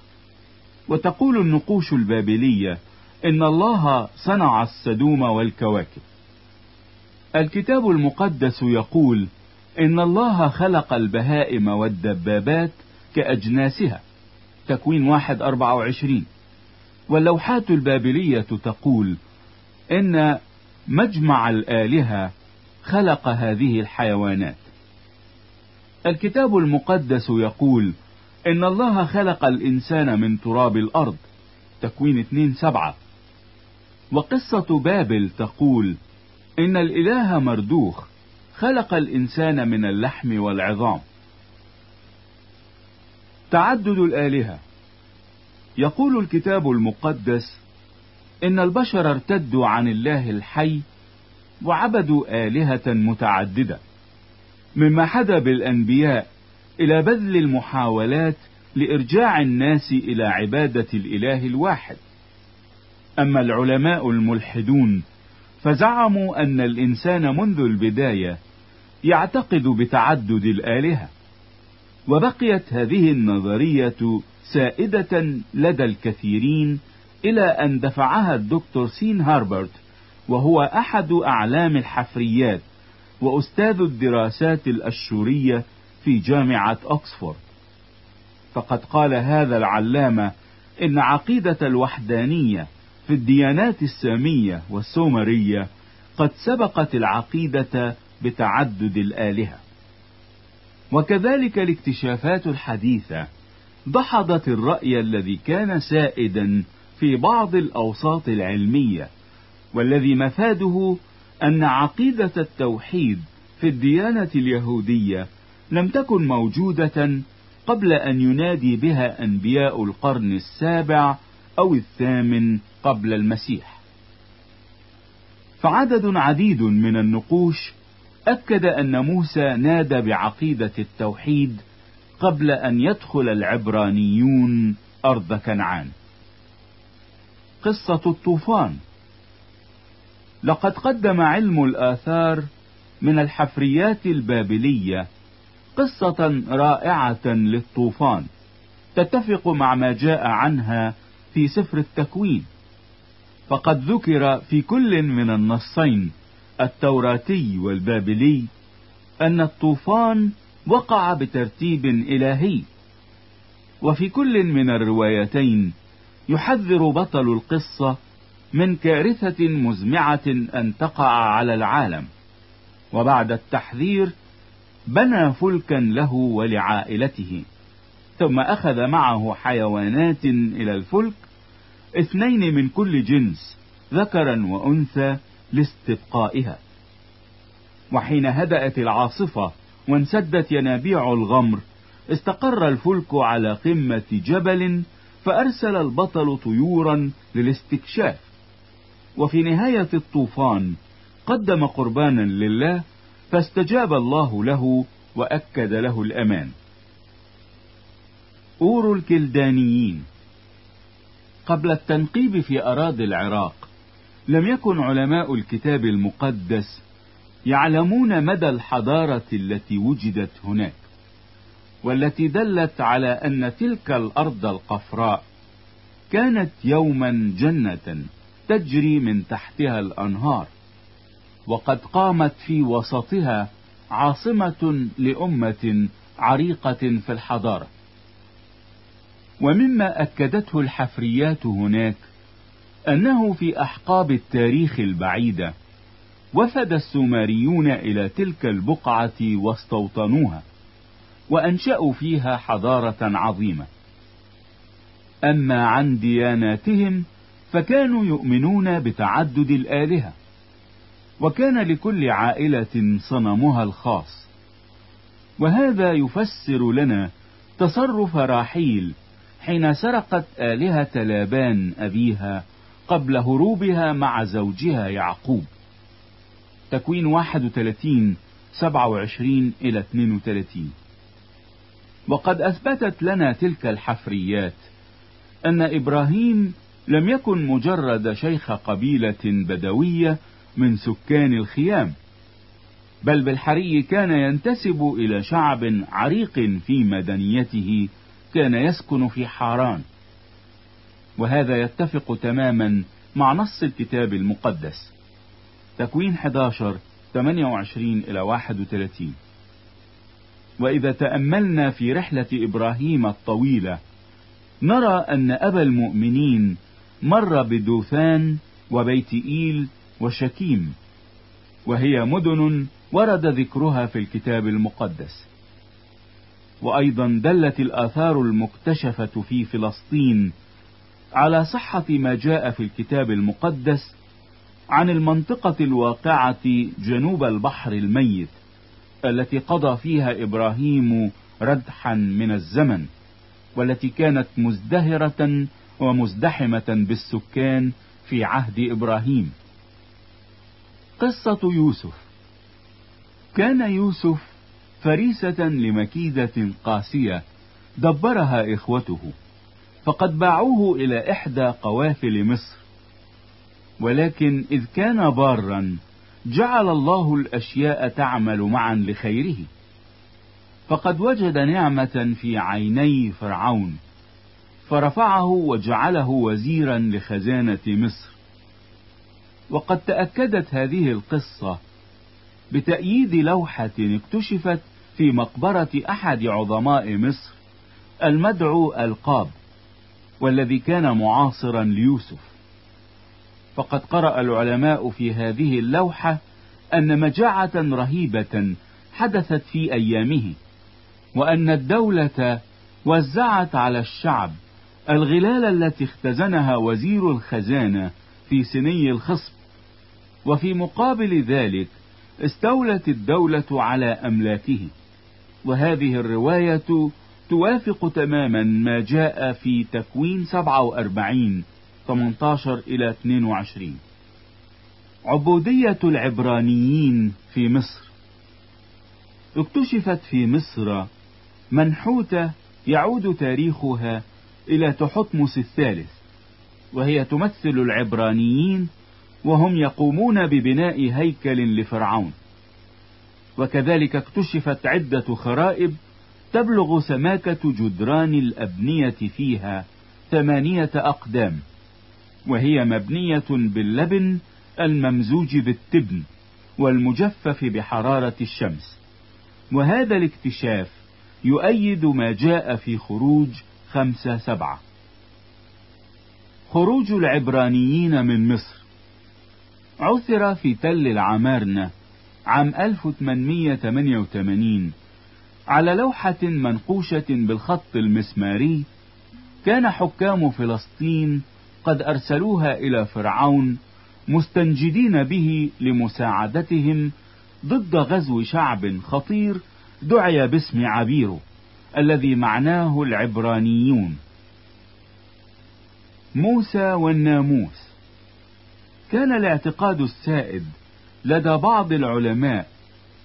وتقول النقوش البابلية إن الله صنع السدوم والكواكب. الكتاب المقدس يقول إن الله خلق البهائم والدبابات كأجناسها. تكوين واحد أربعة وعشرين. واللوحات البابلية تقول إن مجمع الآلهة خلق هذه الحيوانات. الكتاب المقدس يقول إن الله خلق الإنسان من تراب الأرض. تكوين اتنين سبعة. وقصة بابل تقول إن الإله مردوخ خلق الإنسان من اللحم والعظام. تعدد الآلهة. يقول الكتاب المقدس إن البشر ارتدوا عن الله الحي وعبدوا آلهة متعددة مما حدا بالأنبياء إلى بذل المحاولات لإرجاع الناس إلى عبادة الإله الواحد. أما العلماء الملحدون فزعموا أن الإنسان منذ البداية يعتقد بتعدد الآلهة وبقيت هذه النظرية سائدة لدى الكثيرين إلى أن دفعها الدكتور سين هاربرت وهو أحد أعلام الحفريات وأستاذ الدراسات الأشورية في جامعة أكسفورد. فقد قال هذا العلامة إن عقيدة الوحدانية في الديانات السامية والسومرية قد سبقت العقيدة بتعدد الآلهة. وكذلك الاكتشافات الحديثة دحضت الرأي الذي كان سائدا في بعض الأوساط العلمية والذي مفاده أن عقيدة التوحيد في الديانة اليهودية لم تكن موجودة قبل أن ينادي بها أنبياء القرن السابع أو الثامن قبل المسيح فعدد عديد من النقوش أكد أن موسى نادى بعقيدة التوحيد قبل أن يدخل العبرانيون أرض كنعان. قصة الطوفان. لقد قدم علم الآثار من الحفريات البابلية قصة رائعة للطوفان تتفق مع ما جاء عنها في سفر التكوين. فقد ذكر في كل من النصين التوراتي والبابلي أن الطوفان وقع بترتيب إلهي. وفي كل من الروايتين يحذر بطل القصة من كارثة مزمعة أن تقع على العالم. وبعد التحذير بنى فلكا له ولعائلته. ثم أخذ معه حيوانات إلى الفلك اثنين من كل جنس ذكرا وأنثى لاستبقائها. وحين هدأت العاصفة وانسدت ينابيع الغمر استقر الفلك على قمة جبل فأرسل البطل طيورا للاستكشاف. وفي نهاية الطوفان قدم قربانا لله فاستجاب الله له وأكد له الأمان. أور الكلدانيين. قبل التنقيب في أراضي العراق لم يكن علماء الكتاب المقدس يعلمون مدى الحضارة التي وجدت هناك. والتي دلت على أن تلك الأرض القفراء كانت يوما جنة تجري من تحتها الأنهار وقد قامت في وسطها عاصمة لأمة عريقة في الحضارة. ومما أكدته الحفريات هناك أنه في أحقاب التاريخ البعيدة وفد السومريون إلى تلك البقعة واستوطنوها. وأنشأوا فيها حضارة عظيمة. أما عن دياناتهم فكانوا يؤمنون بتعدد الآلهة وكان لكل عائلة صنمها الخاص. وهذا يفسر لنا تصرف راحيل حين سرقت آلهة لابان أبيها قبل هروبها مع زوجها يعقوب. تكوين 31 27 إلى 32 وقد أثبتت لنا تلك الحفريات أن إبراهيم لم يكن مجرد شيخ قبيلة بدوية من سكان الخيام بل بالحري كان ينتسب إلى شعب عريق في مدنيته كان يسكن في حاران. وهذا يتفق تماما مع نص الكتاب المقدس. تكوين 11 28 إلى 31 وإذا تأملنا في رحلة إبراهيم الطويلة نرى أن أبا المؤمنين مر بدوثان وبيت إيل وشكيم وهي مدن ورد ذكرها في الكتاب المقدس. وأيضا دلت الآثار المكتشفة في فلسطين على صحة ما جاء في الكتاب المقدس عن المنطقة الواقعة جنوب البحر الميت. التي قضى فيها إبراهيم ردحا من الزمن والتي كانت مزدهرة ومزدحمة بالسكان في عهد إبراهيم. قصة يوسف. كان يوسف فريسة لمكيدة قاسية دبرها إخوته فقد باعوه إلى إحدى قوافل مصر. ولكن إذ كان بارا جعل الله الأشياء تعمل معا لخيره. فقد وجد نعمة في عيني فرعون فرفعه وجعله وزيرا لخزانة مصر. وقد تأكدت هذه القصة بتأييد لوحة اكتشفت في مقبرة أحد عظماء مصر المدعو ألقاب والذي كان معاصرا ليوسف. فقد قرأ العلماء في هذه اللوحة أن مجاعة رهيبة حدثت في أيامه وأن الدولة وزعت على الشعب الغلال التي اختزنها وزير الخزانة في سني الخصب. وفي مقابل ذلك استولت الدولة على أملاكه. وهذه الرواية توافق تماما ما جاء في تكوين 47 18 إلى 22 عبودية العبرانيين في مصر. اكتشفت في مصر منحوتة يعود تاريخها إلى تحتمس الثالث وهي تمثل العبرانيين وهم يقومون ببناء هيكل لفرعون. وكذلك اكتشفت عدة خرائب تبلغ سماكة جدران الأبنية فيها ثمانية أقدام. وهي مبنية باللبن الممزوج بالتبن والمجفف بحرارة الشمس. وهذا الاكتشاف يؤيد ما جاء في خروج خمسة سبعة. خروج العبرانيين من مصر. عثر في تل العمارنة عام 1888 على لوحة منقوشة بالخط المسماري كان حكام فلسطين قد أرسلوها إلى فرعون مستنجدين به لمساعدتهم ضد غزو شعب خطير دعي باسم عبيره الذي معناه العبرانيون. موسى والناموس. كان الاعتقاد السائد لدى بعض العلماء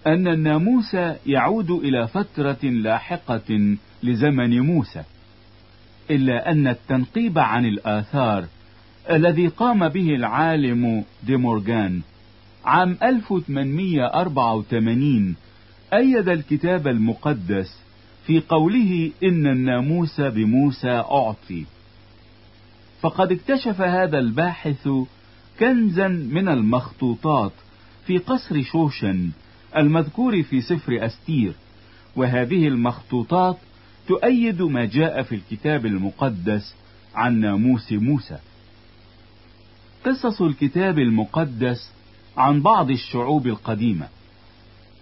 أن الناموس يعود إلى فترة لاحقة لزمن موسى. إلا أن التنقيب عن الآثار الذي قام به العالم ديمورغان عام 1884 أيد الكتاب المقدس في قوله إن الناموس بموسى أعطي. فقد اكتشف هذا الباحث كنزا من المخطوطات في قصر شوشن المذكور في سفر أستير وهذه المخطوطات تؤيد ما جاء في الكتاب المقدس عن ناموس موسى. قصص الكتاب المقدس عن بعض الشعوب القديمة.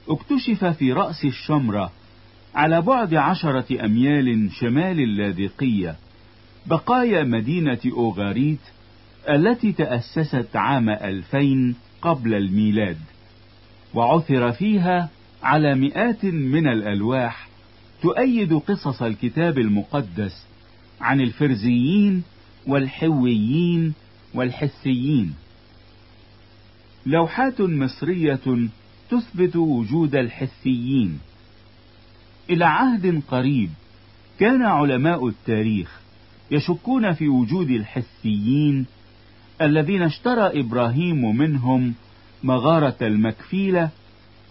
اكتشف في رأس الشمرة على بعد عشرة أميال شمال اللاذقية بقايا مدينة أوغاريت التي تأسست عام 2000 قبل الميلاد وعثر فيها على مئات من الألواح تؤيد قصص الكتاب المقدس عن الفرزيين والحويين والحسيين. لوحات مصرية تثبت وجود الحثيين إلى عهد قريب كان علماء التاريخ يشكون في وجود الحسيين الذين اشترى إبراهيم منهم مغارة المكفيلة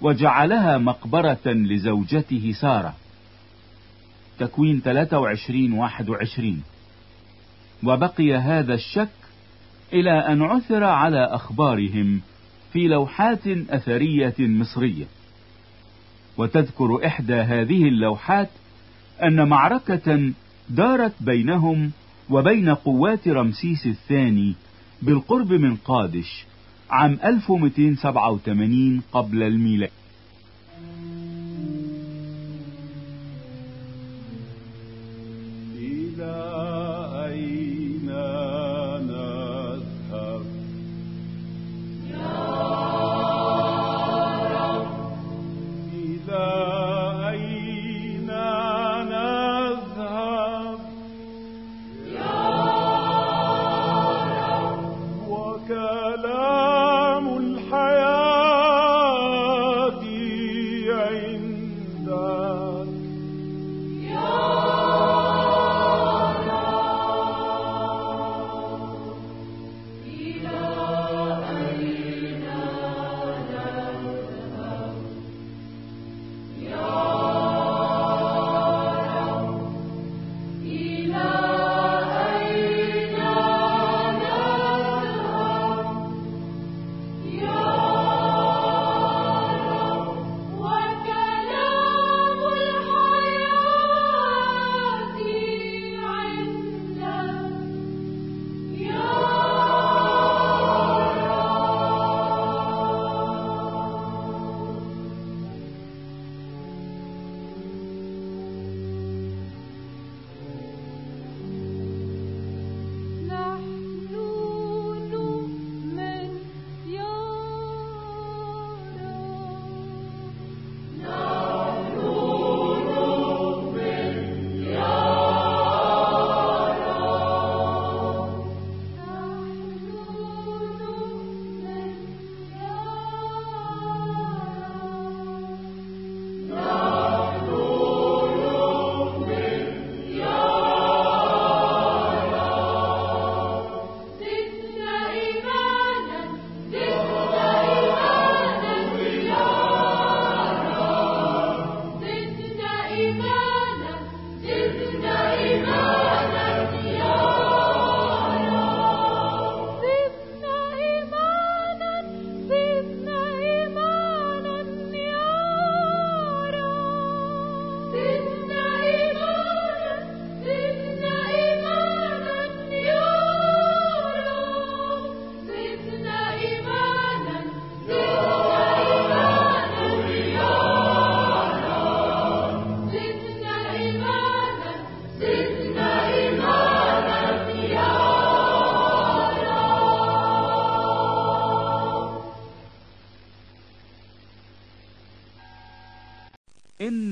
وجعلها مقبرة لزوجته سارة. تكوين 23 21 وبقي هذا الشك إلى أن عثر على أخبارهم في لوحات أثرية مصرية. وتذكر إحدى هذه اللوحات أن معركة دارت بينهم وبين قوات رمسيس الثاني بالقرب من قادش عام 1287 قبل الميلاد.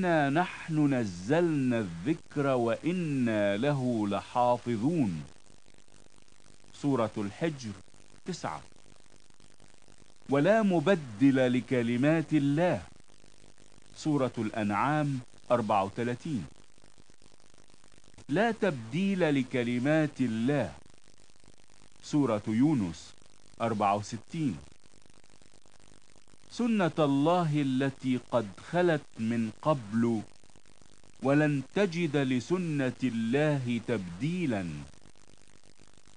إنا نحن نزلنا الذكر وإنا له لحافظون. سورة الحجر تسعة. ولا مبدل لكلمات الله. سورة الأنعام 34 لا تبديل لكلمات الله. سورة يونس 64 سنة الله التي قد خلت من قبل ولن تجد لسنة الله تبديلا.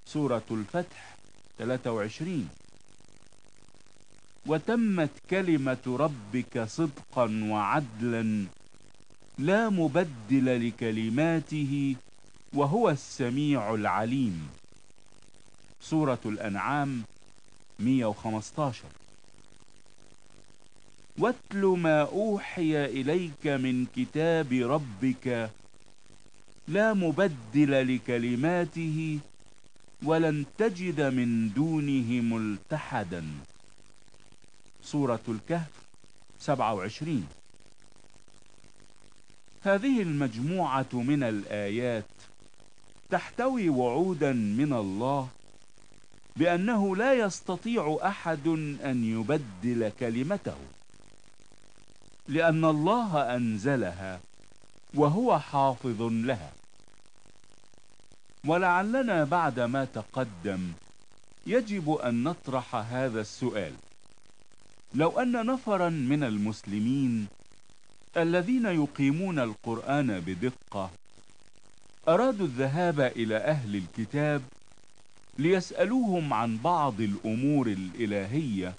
سورة الفتح 23 وتمت كلمة ربك صدقا وعدلا لا مبدل لكلماته وهو السميع العليم. سورة الأنعام 115 واتل ما أوحي إليك من كتاب ربك لا مبدل لكلماته ولن تجد من دونه ملتحدا. سورة الكهف 27 هذه المجموعة من الآيات تحتوي وعودا من الله بأنه لا يستطيع أحد أن يبدل كلمته. لأن الله أنزلها وهو حافظ لها. ولعلنا بعد ما تقدم يجب أن نطرح هذا السؤال. لو أن نفرا من المسلمين الذين يقيمون القرآن بدقة أرادوا الذهاب إلى أهل الكتاب ليسألوهم عن بعض الأمور الإلهية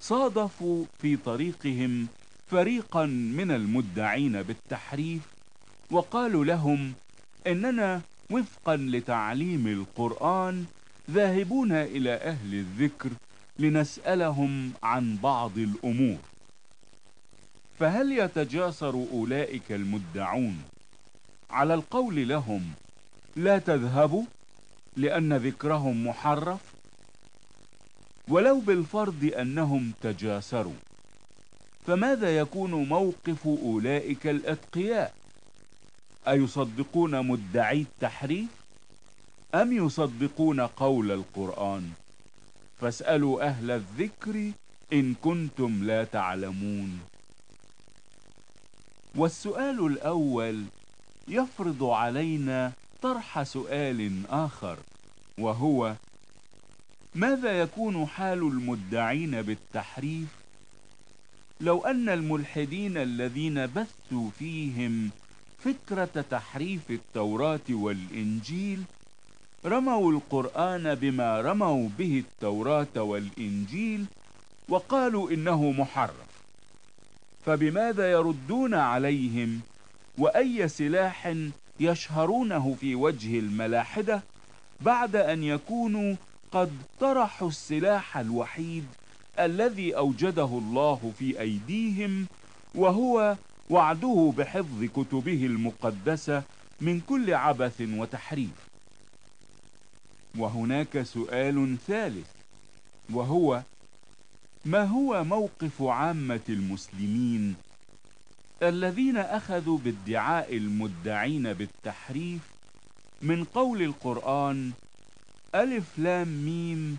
صادفوا في طريقهم فريقا من المدعين بالتحريف وقالوا لهم إننا وفقا لتعليم القرآن ذاهبون إلى أهل الذكر لنسألهم عن بعض الأمور. فهل يتجاسر أولئك المدعون على القول لهم لا تذهبوا لأن ذكرهم محرف؟ ولو بالفرض أنهم تجاسروا. فماذا يكون موقف أولئك الأتقياء؟ أيصدقون مدعي التحريف؟ أم يصدقون قول القرآن؟ فاسألوا أهل الذكر إن كنتم لا تعلمون. والسؤال الأول يفرض علينا طرح سؤال آخر وهو ماذا يكون حال المدعين بالتحريف؟ لو أن الملحدين الذين بثوا فيهم فكرة تحريف التوراة والإنجيل رموا القرآن بما رموا به التوراة والإنجيل وقالوا إنه محرف فبماذا يردون عليهم؟ وأي سلاح يشهرونه في وجه الملاحدة بعد أن يكونوا قد طرحوا السلاح الوحيد الذي أوجده الله في أيديهم وهو وعده بحفظ كتبه المقدسة من كل عبث وتحريف. وهناك سؤال ثالث وهو ما هو موقف عامة المسلمين الذين أخذوا بادعاء المدعين بالتحريف من قول القرآن ألف لام ميم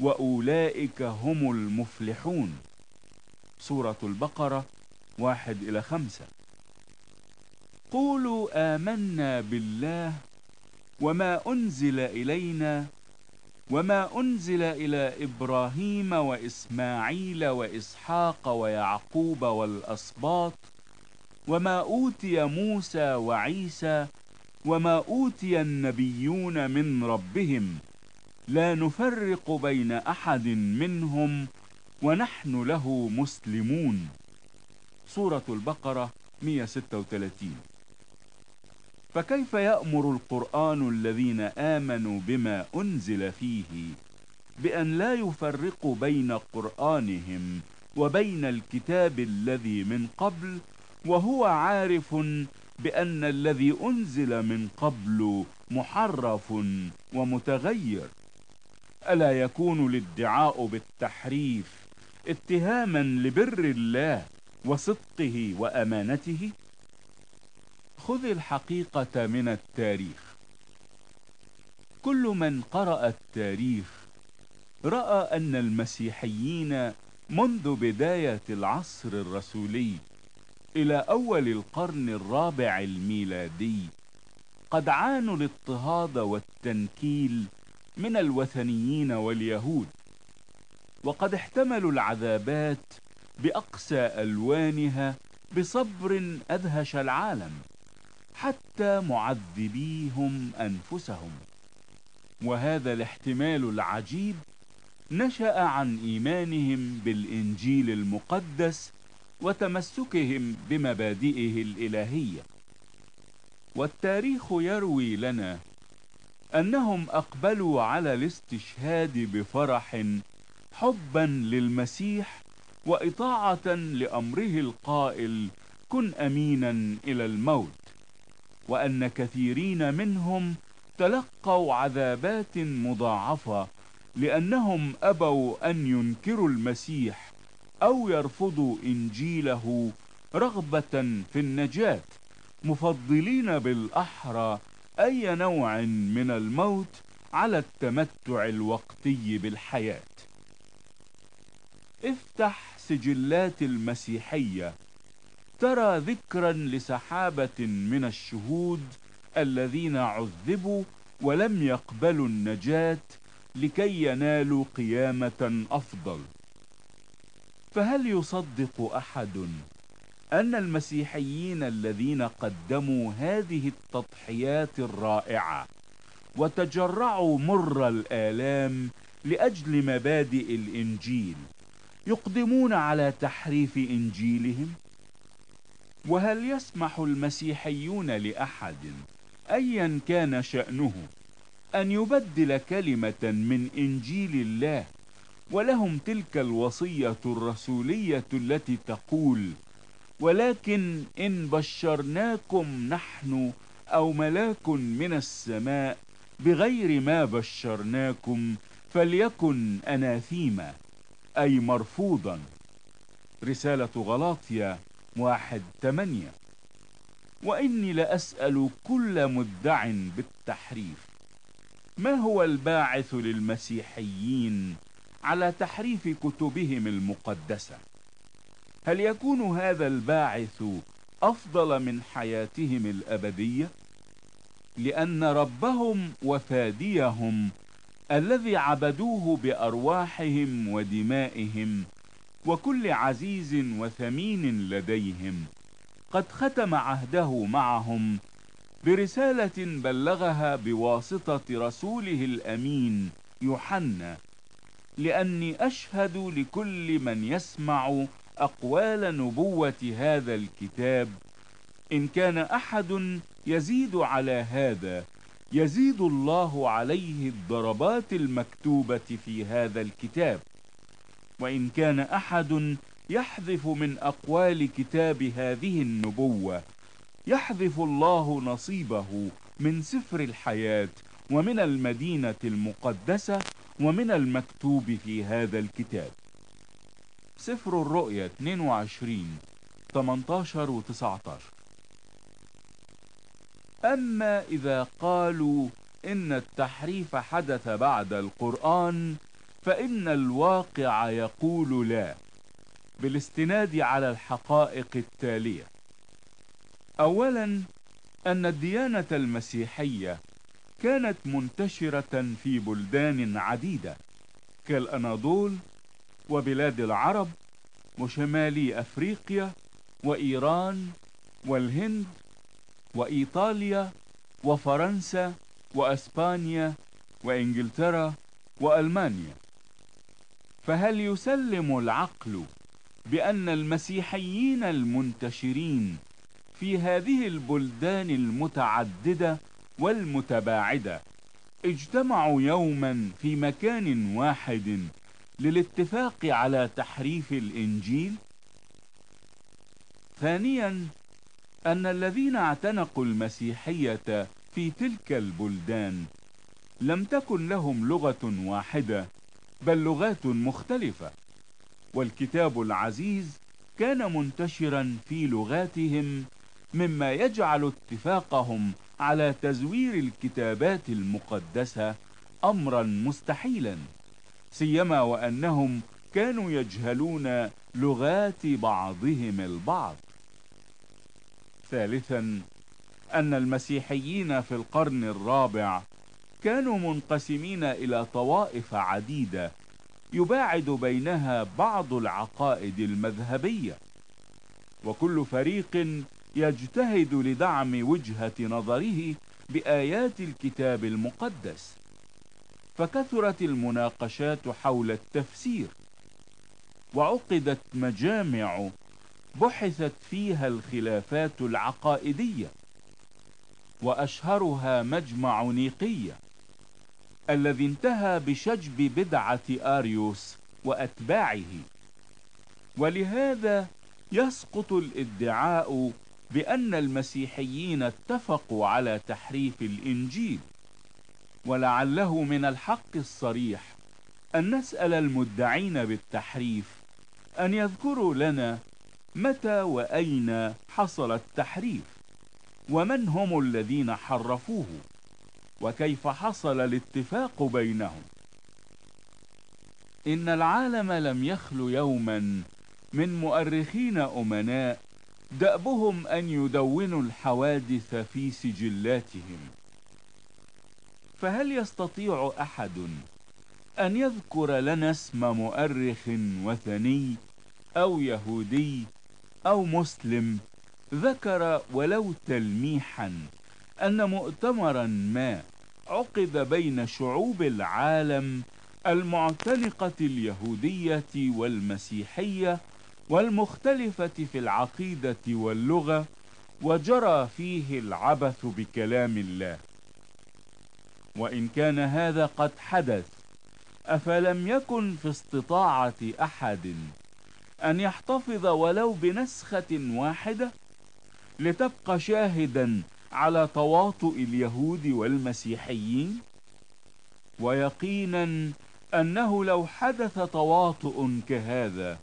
وأولئك هم المفلحون. سورة البقرة واحد إلى خمسة. قولوا آمنا بالله وما أنزل إلينا وما أنزل إلى إبراهيم وإسماعيل وإسحاق ويعقوب والأسباط وما أوتي موسى وعيسى وما أوتي النبيون من ربهم لا نفرق بين أحد منهم ونحن له مسلمون. سورة البقرة 136 فكيف يأمر القرآن الذين آمنوا بما أنزل فيه بأن لا يفرقوا بين قرآنهم وبين الكتاب الذي من قبل وهو عارف بأن الذي أنزل من قبل محرف ومتغير؟ ألا يكون الادعاء بالتحريف اتهاما لبر الله وصدقه وأمانته؟ خذ الحقيقة من التاريخ. كل من قرأ التاريخ رأى أن المسيحيين منذ بداية العصر الرسولي إلى أول القرن الرابع الميلادي قد عانوا الاضطهاد والتنكيل من الوثنيين واليهود وقد احتملوا العذابات بأقسى ألوانها بصبر أدهش العالم حتى معذبيهم أنفسهم. وهذا الاحتمال العجيب نشأ عن إيمانهم بالإنجيل المقدس وتمسكهم بمبادئه الإلهية. والتاريخ يروي لنا أنهم أقبلوا على الاستشهاد بفرح حبا للمسيح وإطاعة لأمره القائل كن أمينا إلى الموت وأن كثيرين منهم تلقوا عذابات مضاعفة لأنهم أبوا أن ينكروا المسيح أو يرفضوا إنجيله رغبة في النجاة مفضلين بالأحرى أي نوع من الموت على التمتع الوقتي بالحياة؟ افتح سجلات المسيحية ترى ذكرا لسحابة من الشهود الذين عذبوا ولم يقبلوا النجاة لكي ينالوا قيامة أفضل. فهل يصدق أحد أن المسيحيين الذين قدموا هذه التضحيات الرائعة وتجرعوا مر الآلام لأجل مبادئ الإنجيل يقدمون على تحريف إنجيلهم؟ وهل يسمح المسيحيون لأحد أيا كان شأنه أن يبدل كلمة من إنجيل الله ولهم تلك الوصية الرسولية التي تقول ولكن إن بشرناكم نحن أو ملاك من السماء بغير ما بشرناكم فليكن أناثيما أي مرفوضا. رسالة غلاطيا واحد تمانية. وإني لأسأل كل مدع بالتحريف ما هو الباعث للمسيحيين على تحريف كتبهم المقدسة؟ هل يكون هذا الباعث أفضل من حياتهم الأبدية؟ لأن ربهم وفاديهم الذي عبدوه بأرواحهم ودمائهم وكل عزيز وثمين لديهم قد ختم عهده معهم برسالة بلغها بواسطة رسوله الأمين يوحنا لأني أشهد لكل من يسمع أقوال نبوة هذا الكتاب. إن كان أحد يزيد على هذا يزيد الله عليه الضربات المكتوبة في هذا الكتاب. وإن كان أحد يحذف من أقوال كتاب هذه النبوة يحذف الله نصيبه من سفر الحياة ومن المدينة المقدسة ومن المكتوب في هذا الكتاب. سفر الرؤيا 22 18 و 19 أما إذا قالوا إن التحريف حدث بعد القرآن فإن الواقع يقول لا بالاستناد على الحقائق التالية. أولا أن الديانة المسيحية كانت منتشرة في بلدان عديدة كالأناضول وبلاد العرب وشمالي أفريقيا وإيران والهند وإيطاليا وفرنسا وأسبانيا وإنجلترا وألمانيا. فهل يسلم العقل بأن المسيحيين المنتشرين في هذه البلدان المتعددة والمتباعدة اجتمعوا يوما في مكان واحد للاتفاق على تحريف الإنجيل. ثانيا أن الذين اعتنقوا المسيحية في تلك البلدان لم تكن لهم لغة واحدة بل لغات مختلفة. والكتاب العزيز كان منتشرا في لغاتهم مما يجعل اتفاقهم على تزوير الكتابات المقدسة أمرا مستحيلا. سيما وأنهم كانوا يجهلون لغات بعضهم البعض. ثالثا أن المسيحيين في القرن الرابع كانوا منقسمين إلى طوائف عديدة يباعد بينها بعض العقائد المذهبية. وكل فريق يجتهد لدعم وجهة نظره بآيات الكتاب المقدس. فكثرت المناقشات حول التفسير وعقدت مجامع بحثت فيها الخلافات العقائدية وأشهرها مجمع نيقية الذي انتهى بشجب بدعة آريوس وأتباعه. ولهذا يسقط الادعاء بأن المسيحيين اتفقوا على تحريف الإنجيل. ولعله من الحق الصريح أن نسأل المدعين بالتحريف أن يذكروا لنا متى وأين حصل التحريف ومن هم الذين حرفوه وكيف حصل الاتفاق بينهم. إن العالم لم يخل يوما من مؤرخين أمناء دأبهم أن يدونوا الحوادث في سجلاتهم. فهل يستطيع أحد أن يذكر لنا اسم مؤرخ وثني أو يهودي أو مسلم ذكر ولو تلميحا أن مؤتمرا ما عقد بين شعوب العالم المعتنقة اليهودية والمسيحية والمختلفة في العقيدة واللغة وجرى فيه العبث بكلام الله. وإن كان هذا قد حدث أفلم يكن في استطاعة أحد أن يحتفظ ولو بنسخة واحدة؟ لتبقى شاهدا على تواطؤ اليهود والمسيحيين؟ ويقينا أنه لو حدث تواطؤ كهذا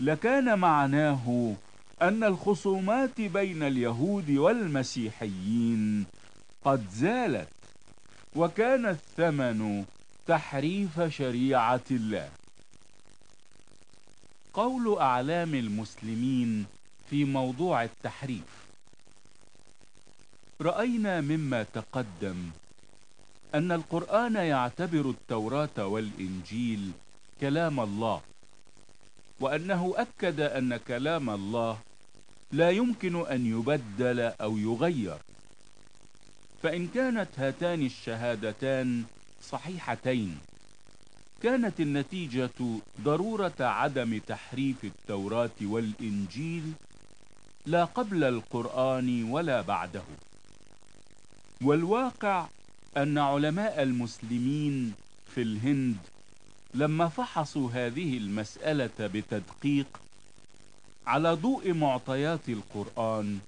لكان معناه أن الخصومات بين اليهود والمسيحيين قد زالت. وكان الثمن تحريف شريعة الله. قول أعلام المسلمين في موضوع التحريف. رأينا مما تقدم أن القرآن يعتبر التوراة والإنجيل كلام الله وأنه أكد أن كلام الله لا يمكن أن يبدل أو يغير. فإن كانت هاتان الشهادتان صحيحتين كانت النتيجة ضرورة عدم تحريف التوراة والإنجيل لا قبل القرآن ولا بعده. والواقع أن علماء المسلمين في الهند لما فحصوا هذه المسألة بتدقيق على ضوء معطيات القرآن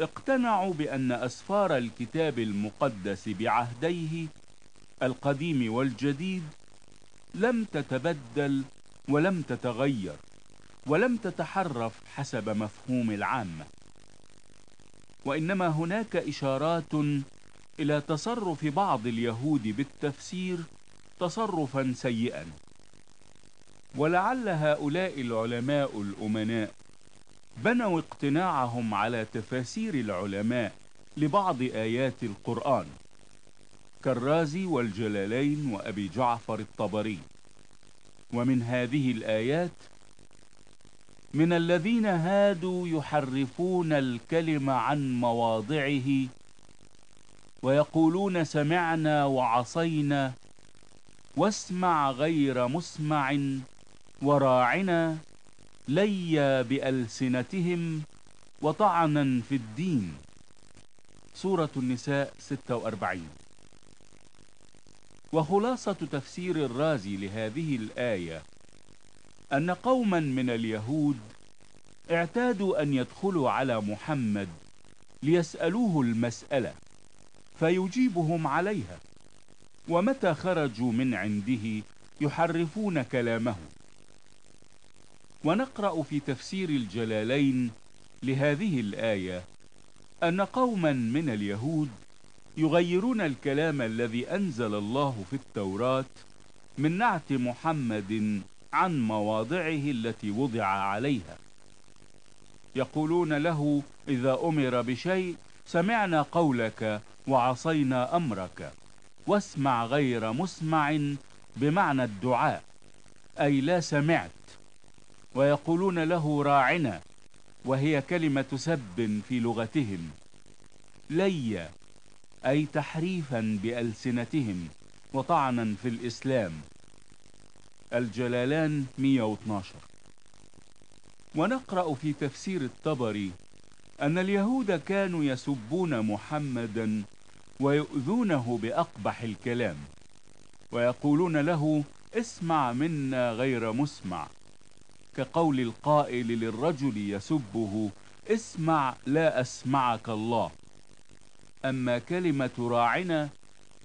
اقتنعوا بأن أسفار الكتاب المقدس بعهديه القديم والجديد لم تتبدل ولم تتغير ولم تتحرف حسب مفهوم العامة. وإنما هناك إشارات إلى تصرف بعض اليهود بالتفسير تصرفا سيئا. ولعل هؤلاء العلماء الأمناء بنوا اقتناعهم على تفاسير العلماء لبعض آيات القرآن كالرازي والجلالين وأبي جعفر الطبري. ومن هذه الآيات من الذين هادوا يحرفون الكلم عن مواضعه ويقولون سمعنا وعصينا واسمع غير مسمع وراعنا ليا بألسنتهم وطعنا في الدين. سورة النساء 46 وخلاصة تفسير الرازي لهذه الآية أن قوما من اليهود اعتادوا أن يدخلوا على محمد ليسألوه المسألة فيجيبهم عليها. ومتى خرجوا من عنده يحرفون كلامه. ونقرأ في تفسير الجلالين لهذه الآية أن قوما من اليهود يغيرون الكلام الذي أنزل الله في التوراة من نعت محمد عن مواضعه التي وضع عليها. يقولون له إذا أمر بشيء سمعنا قولك وعصينا أمرك. واسمع غير مسمع بمعنى الدعاء أي لا سمعت ويقولون له راعنا وهي كلمة سب في لغتهم. لي أي تحريفا بألسنتهم وطعنا في الإسلام. الجلالان 112 ونقرأ في تفسير الطبري أن اليهود كانوا يسبون محمدا ويؤذونه بأقبح الكلام ويقولون له اسمع منا غير مسمع. كقول القائل للرجل يسبه اسمع لا أسمعك الله. أما كلمة راعنا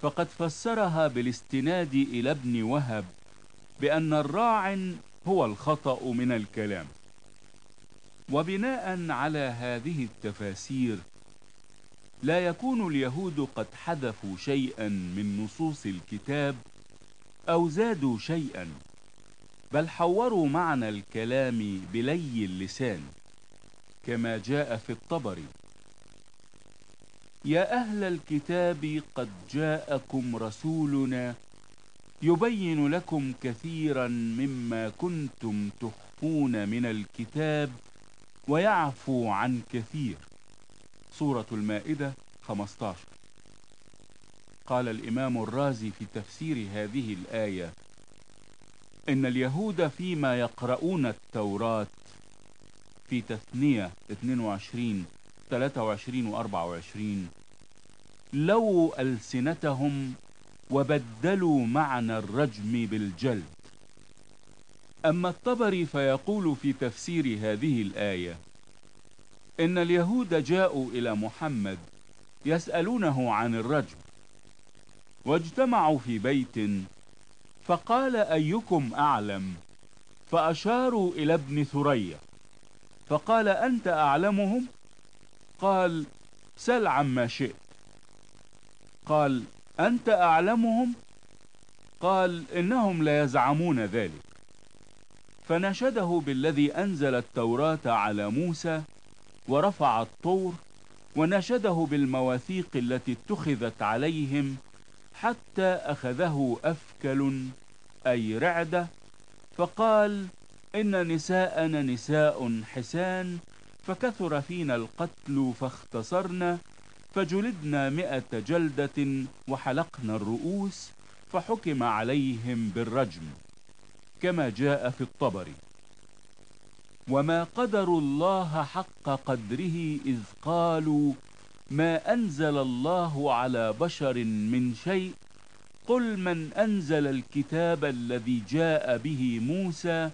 فقد فسرها بالاستناد إلى ابن وهب بأن الراع هو الخطأ من الكلام. وبناء على هذه التفاسير لا يكون اليهود قد حذفوا شيئا من نصوص الكتاب أو زادوا شيئا. بل حوروا معنى الكلام بلي اللسان كما جاء في الطبري يا أهل الكتاب قد جاءكم رسولنا يبين لكم كثيرا مما كنتم تخفون من الكتاب ويعفو عن كثير. سورة المائدة 15 قال الإمام الرازي في تفسير هذه الآية إن اليهود فيما يقرؤون التوراة في تثنية 22 23 و 24 لو ألسنتهم وبدلوا معنى الرجم بالجلد. أما الطبري فيقول في تفسير هذه الآية إن اليهود جاءوا إلى محمد يسألونه عن الرجم واجتمعوا في بيت فقال أيكم أعلم؟ فأشاروا إلى ابن ثريا. فقال أنت أعلمهم؟ قال سل عما شئت. قال أنت أعلمهم؟ قال إنهم لا يزعمون ذلك. فنشده بالذي أنزل التوراة على موسى ورفع الطور ونشده بالمواثيق التي اتخذت عليهم حتى أخذه أفكل أي رعدة فقال إن نساءنا نساء حسان فكثر فينا القتل فاختصرنا فجلدنا مئة جلدة وحلقنا الرؤوس فحكم عليهم بالرجم كما جاء في الطبري وما قدروا الله حق قدره إذ قالوا ما أنزل الله على بشر من شيء؟ قل من أنزل الكتاب الذي جاء به موسى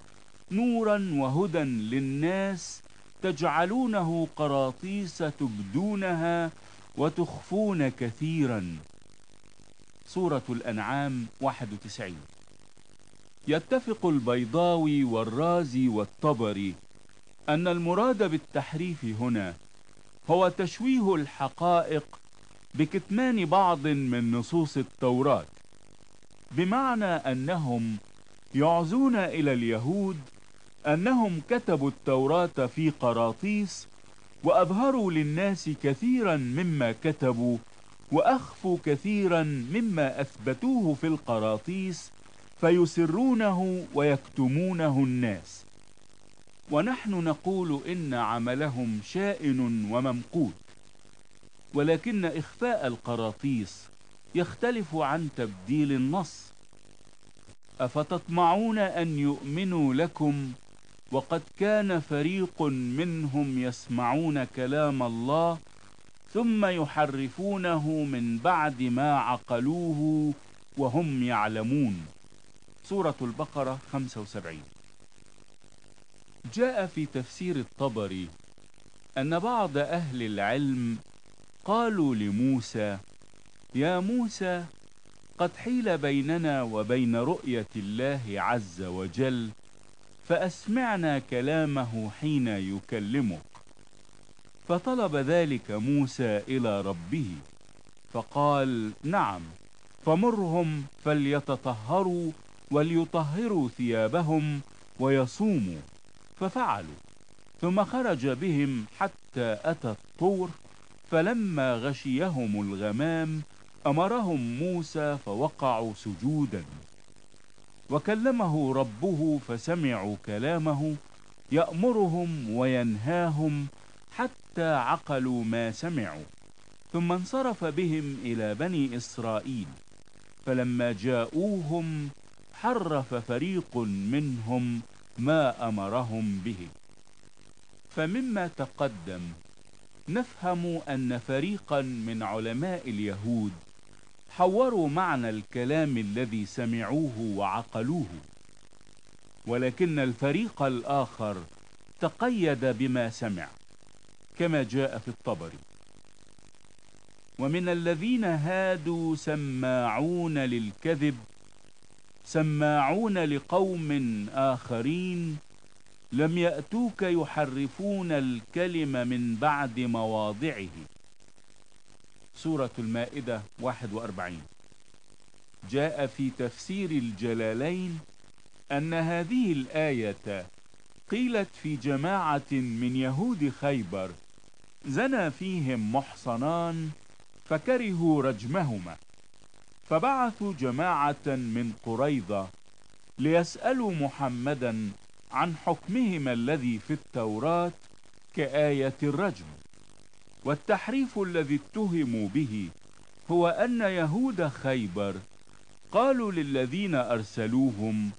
نورا وهدى للناس تجعلونه قراطيس تبدونها وتخفون كثيرا. سورة الأنعام 91 يتفق البيضاوي والرازي والطبري أن المراد بالتحريف هنا هو تشويه الحقائق بكتمان بعض من نصوص التوراة بمعنى أنهم يعزون إلى اليهود أنهم كتبوا التوراة في قراطيس وأظهروا للناس كثيرا مما كتبوا وأخفوا كثيرا مما أثبتوه في القراطيس فيسرونه ويكتمونه الناس. ونحن نقول إن عملهم شائن وممقوت. ولكن إخفاء القراطيس يختلف عن تبديل النص. أفتطمعون أن يؤمنوا لكم؟ وقد كان فريق منهم يسمعون كلام الله ثم يحرفونه من بعد ما عقلوه وهم يعلمون. سورة البقرة 75 جاء في تفسير الطبري أن بعض أهل العلم قالوا لموسى يا موسى قد حيل بيننا وبين رؤية الله عز وجل فأسمعنا كلامه حين يكلمك. فطلب ذلك موسى إلى ربه فقال نعم فمرهم فليتطهروا وليطهروا ثيابهم ويصوموا. ففعلوا ثم خرج بهم حتى أتى الطور فلما غشيهم الغمام أمرهم موسى فوقعوا سجودا. وكلمه ربه فسمعوا كلامه يأمرهم وينهاهم حتى عقلوا ما سمعوا ثم انصرف بهم إلى بني إسرائيل. فلما جاءوهم حرف فريق منهم ما أمرهم به. فمما تقدم نفهم أن فريقا من علماء اليهود حوروا معنى الكلام الذي سمعوه وعقلوه ولكن الفريق الآخر تقيد بما سمع كما جاء في الطبري. ومن الذين هادوا سماعون للكذب سماعون لقوم آخرين لم يأتوك يحرفون الكلم من بعد مواضعه. سورة المائدة 41 جاء في تفسير الجلالين أن هذه الآية قيلت في جماعة من يهود خيبر زنى فيهم محصنان فكرهوا رجمهما. فبعثوا جماعة من قريظة ليسألوا محمدا عن حكمهما الذي في التوراة كآية الرجم. والتحريف الذي اتهموا به هو أن يهود خيبر قالوا للذين أرسلوهم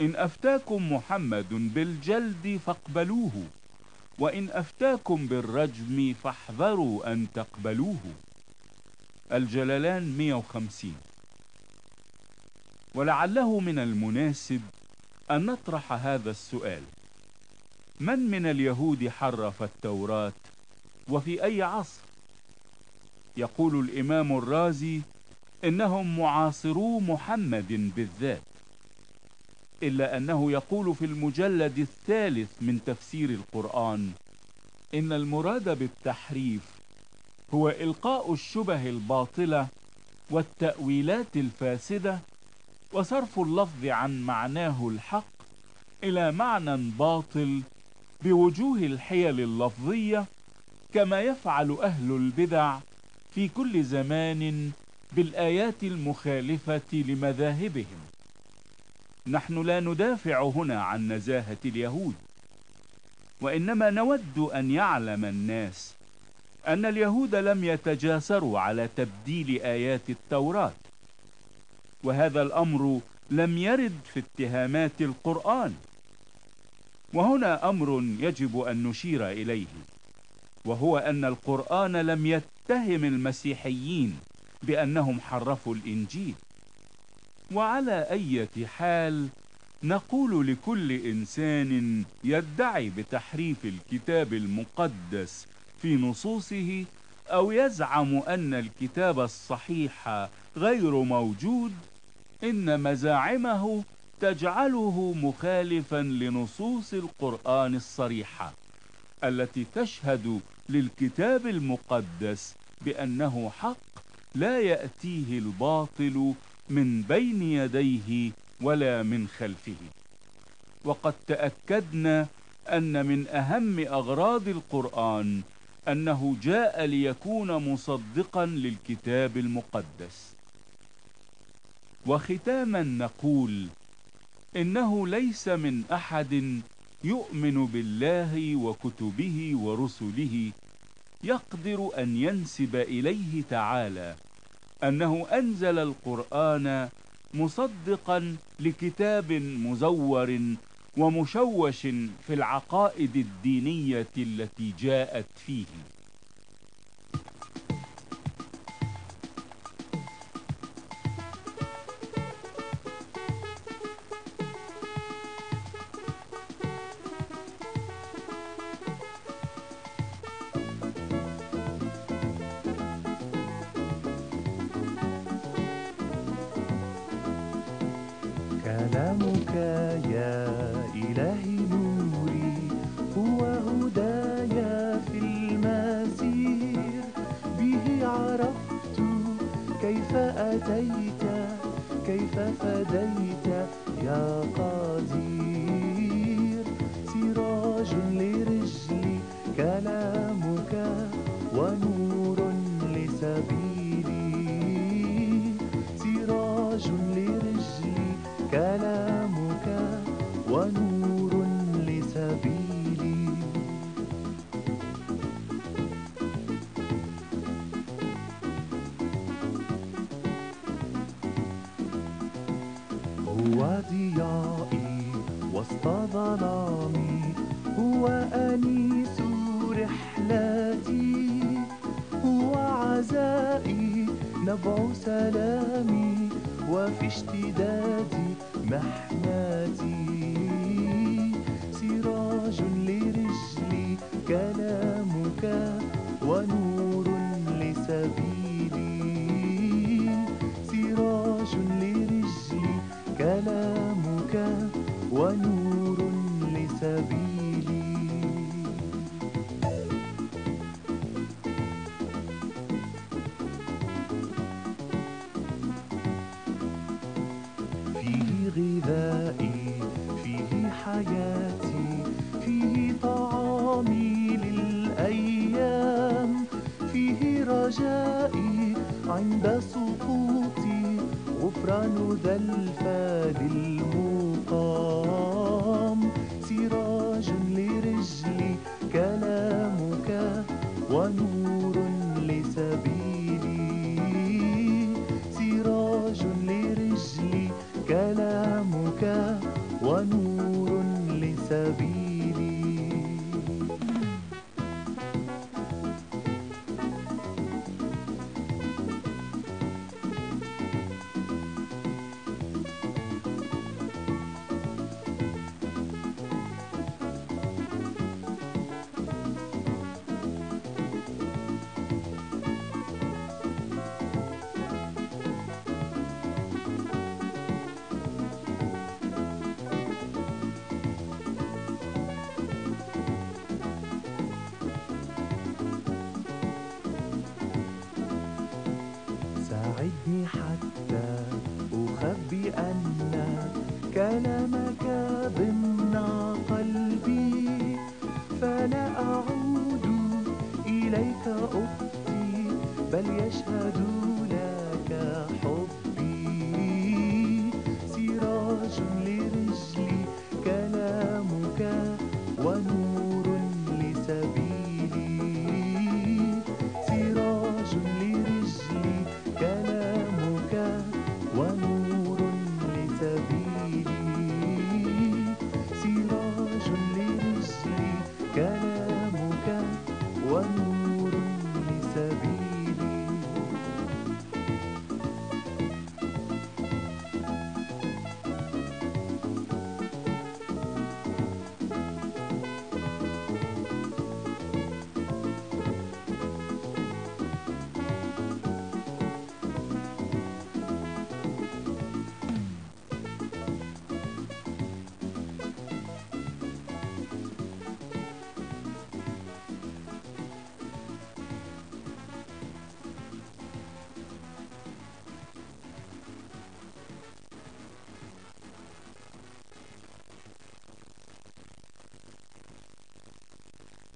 إن أفتاكم محمد بالجلد فاقبلوه وإن أفتاكم بالرجم فاحذروا أن تقبلوه. الجلالان 150 ولعله من المناسب أن نطرح هذا السؤال. من من اليهود حرف التوراة وفي أي عصر؟ يقول الإمام الرازي إنهم معاصرو محمد بالذات إلا أنه يقول في المجلد الثالث من تفسير القرآن إن المراد بالتحريف هو إلقاء الشبه الباطلة والتأويلات الفاسدة وصرف اللفظ عن معناه الحق إلى معنى باطل بوجوه الحيل اللفظية كما يفعل أهل البدع في كل زمان بالآيات المخالفة لمذاهبهم. نحن لا ندافع هنا عن نزاهة اليهود وإنما نود أن يعلم الناس أن اليهود لم يتجاسروا على تبديل آيات التوراة وهذا الأمر لم يرد في اتهامات القرآن. وهنا أمر يجب أن نشير إليه وهو أن القرآن لم يتهم المسيحيين بأنهم حرفوا الإنجيل. وعلى أي حال نقول لكل إنسان يدعي بتحريف الكتاب المقدس في نصوصه أو يزعم أن الكتاب الصحيح غير موجود إن مزاعمه تجعله مخالفا لنصوص القرآن الصريحة التي تشهد للكتاب المقدس بأنه حق لا يأتيه الباطل من بين يديه ولا من خلفه. وقد تأكدنا أن من أهم أغراض القرآن أنه جاء ليكون مصدقا للكتاب المقدس. وختاما نقول إنه ليس من أحد يؤمن بالله وكتبه ورسله يقدر أن ينسب إليه تعالى أنه أنزل القرآن مصدقا لكتاب مزور ومشوش في العقائد الدينية التي جاءت فيه.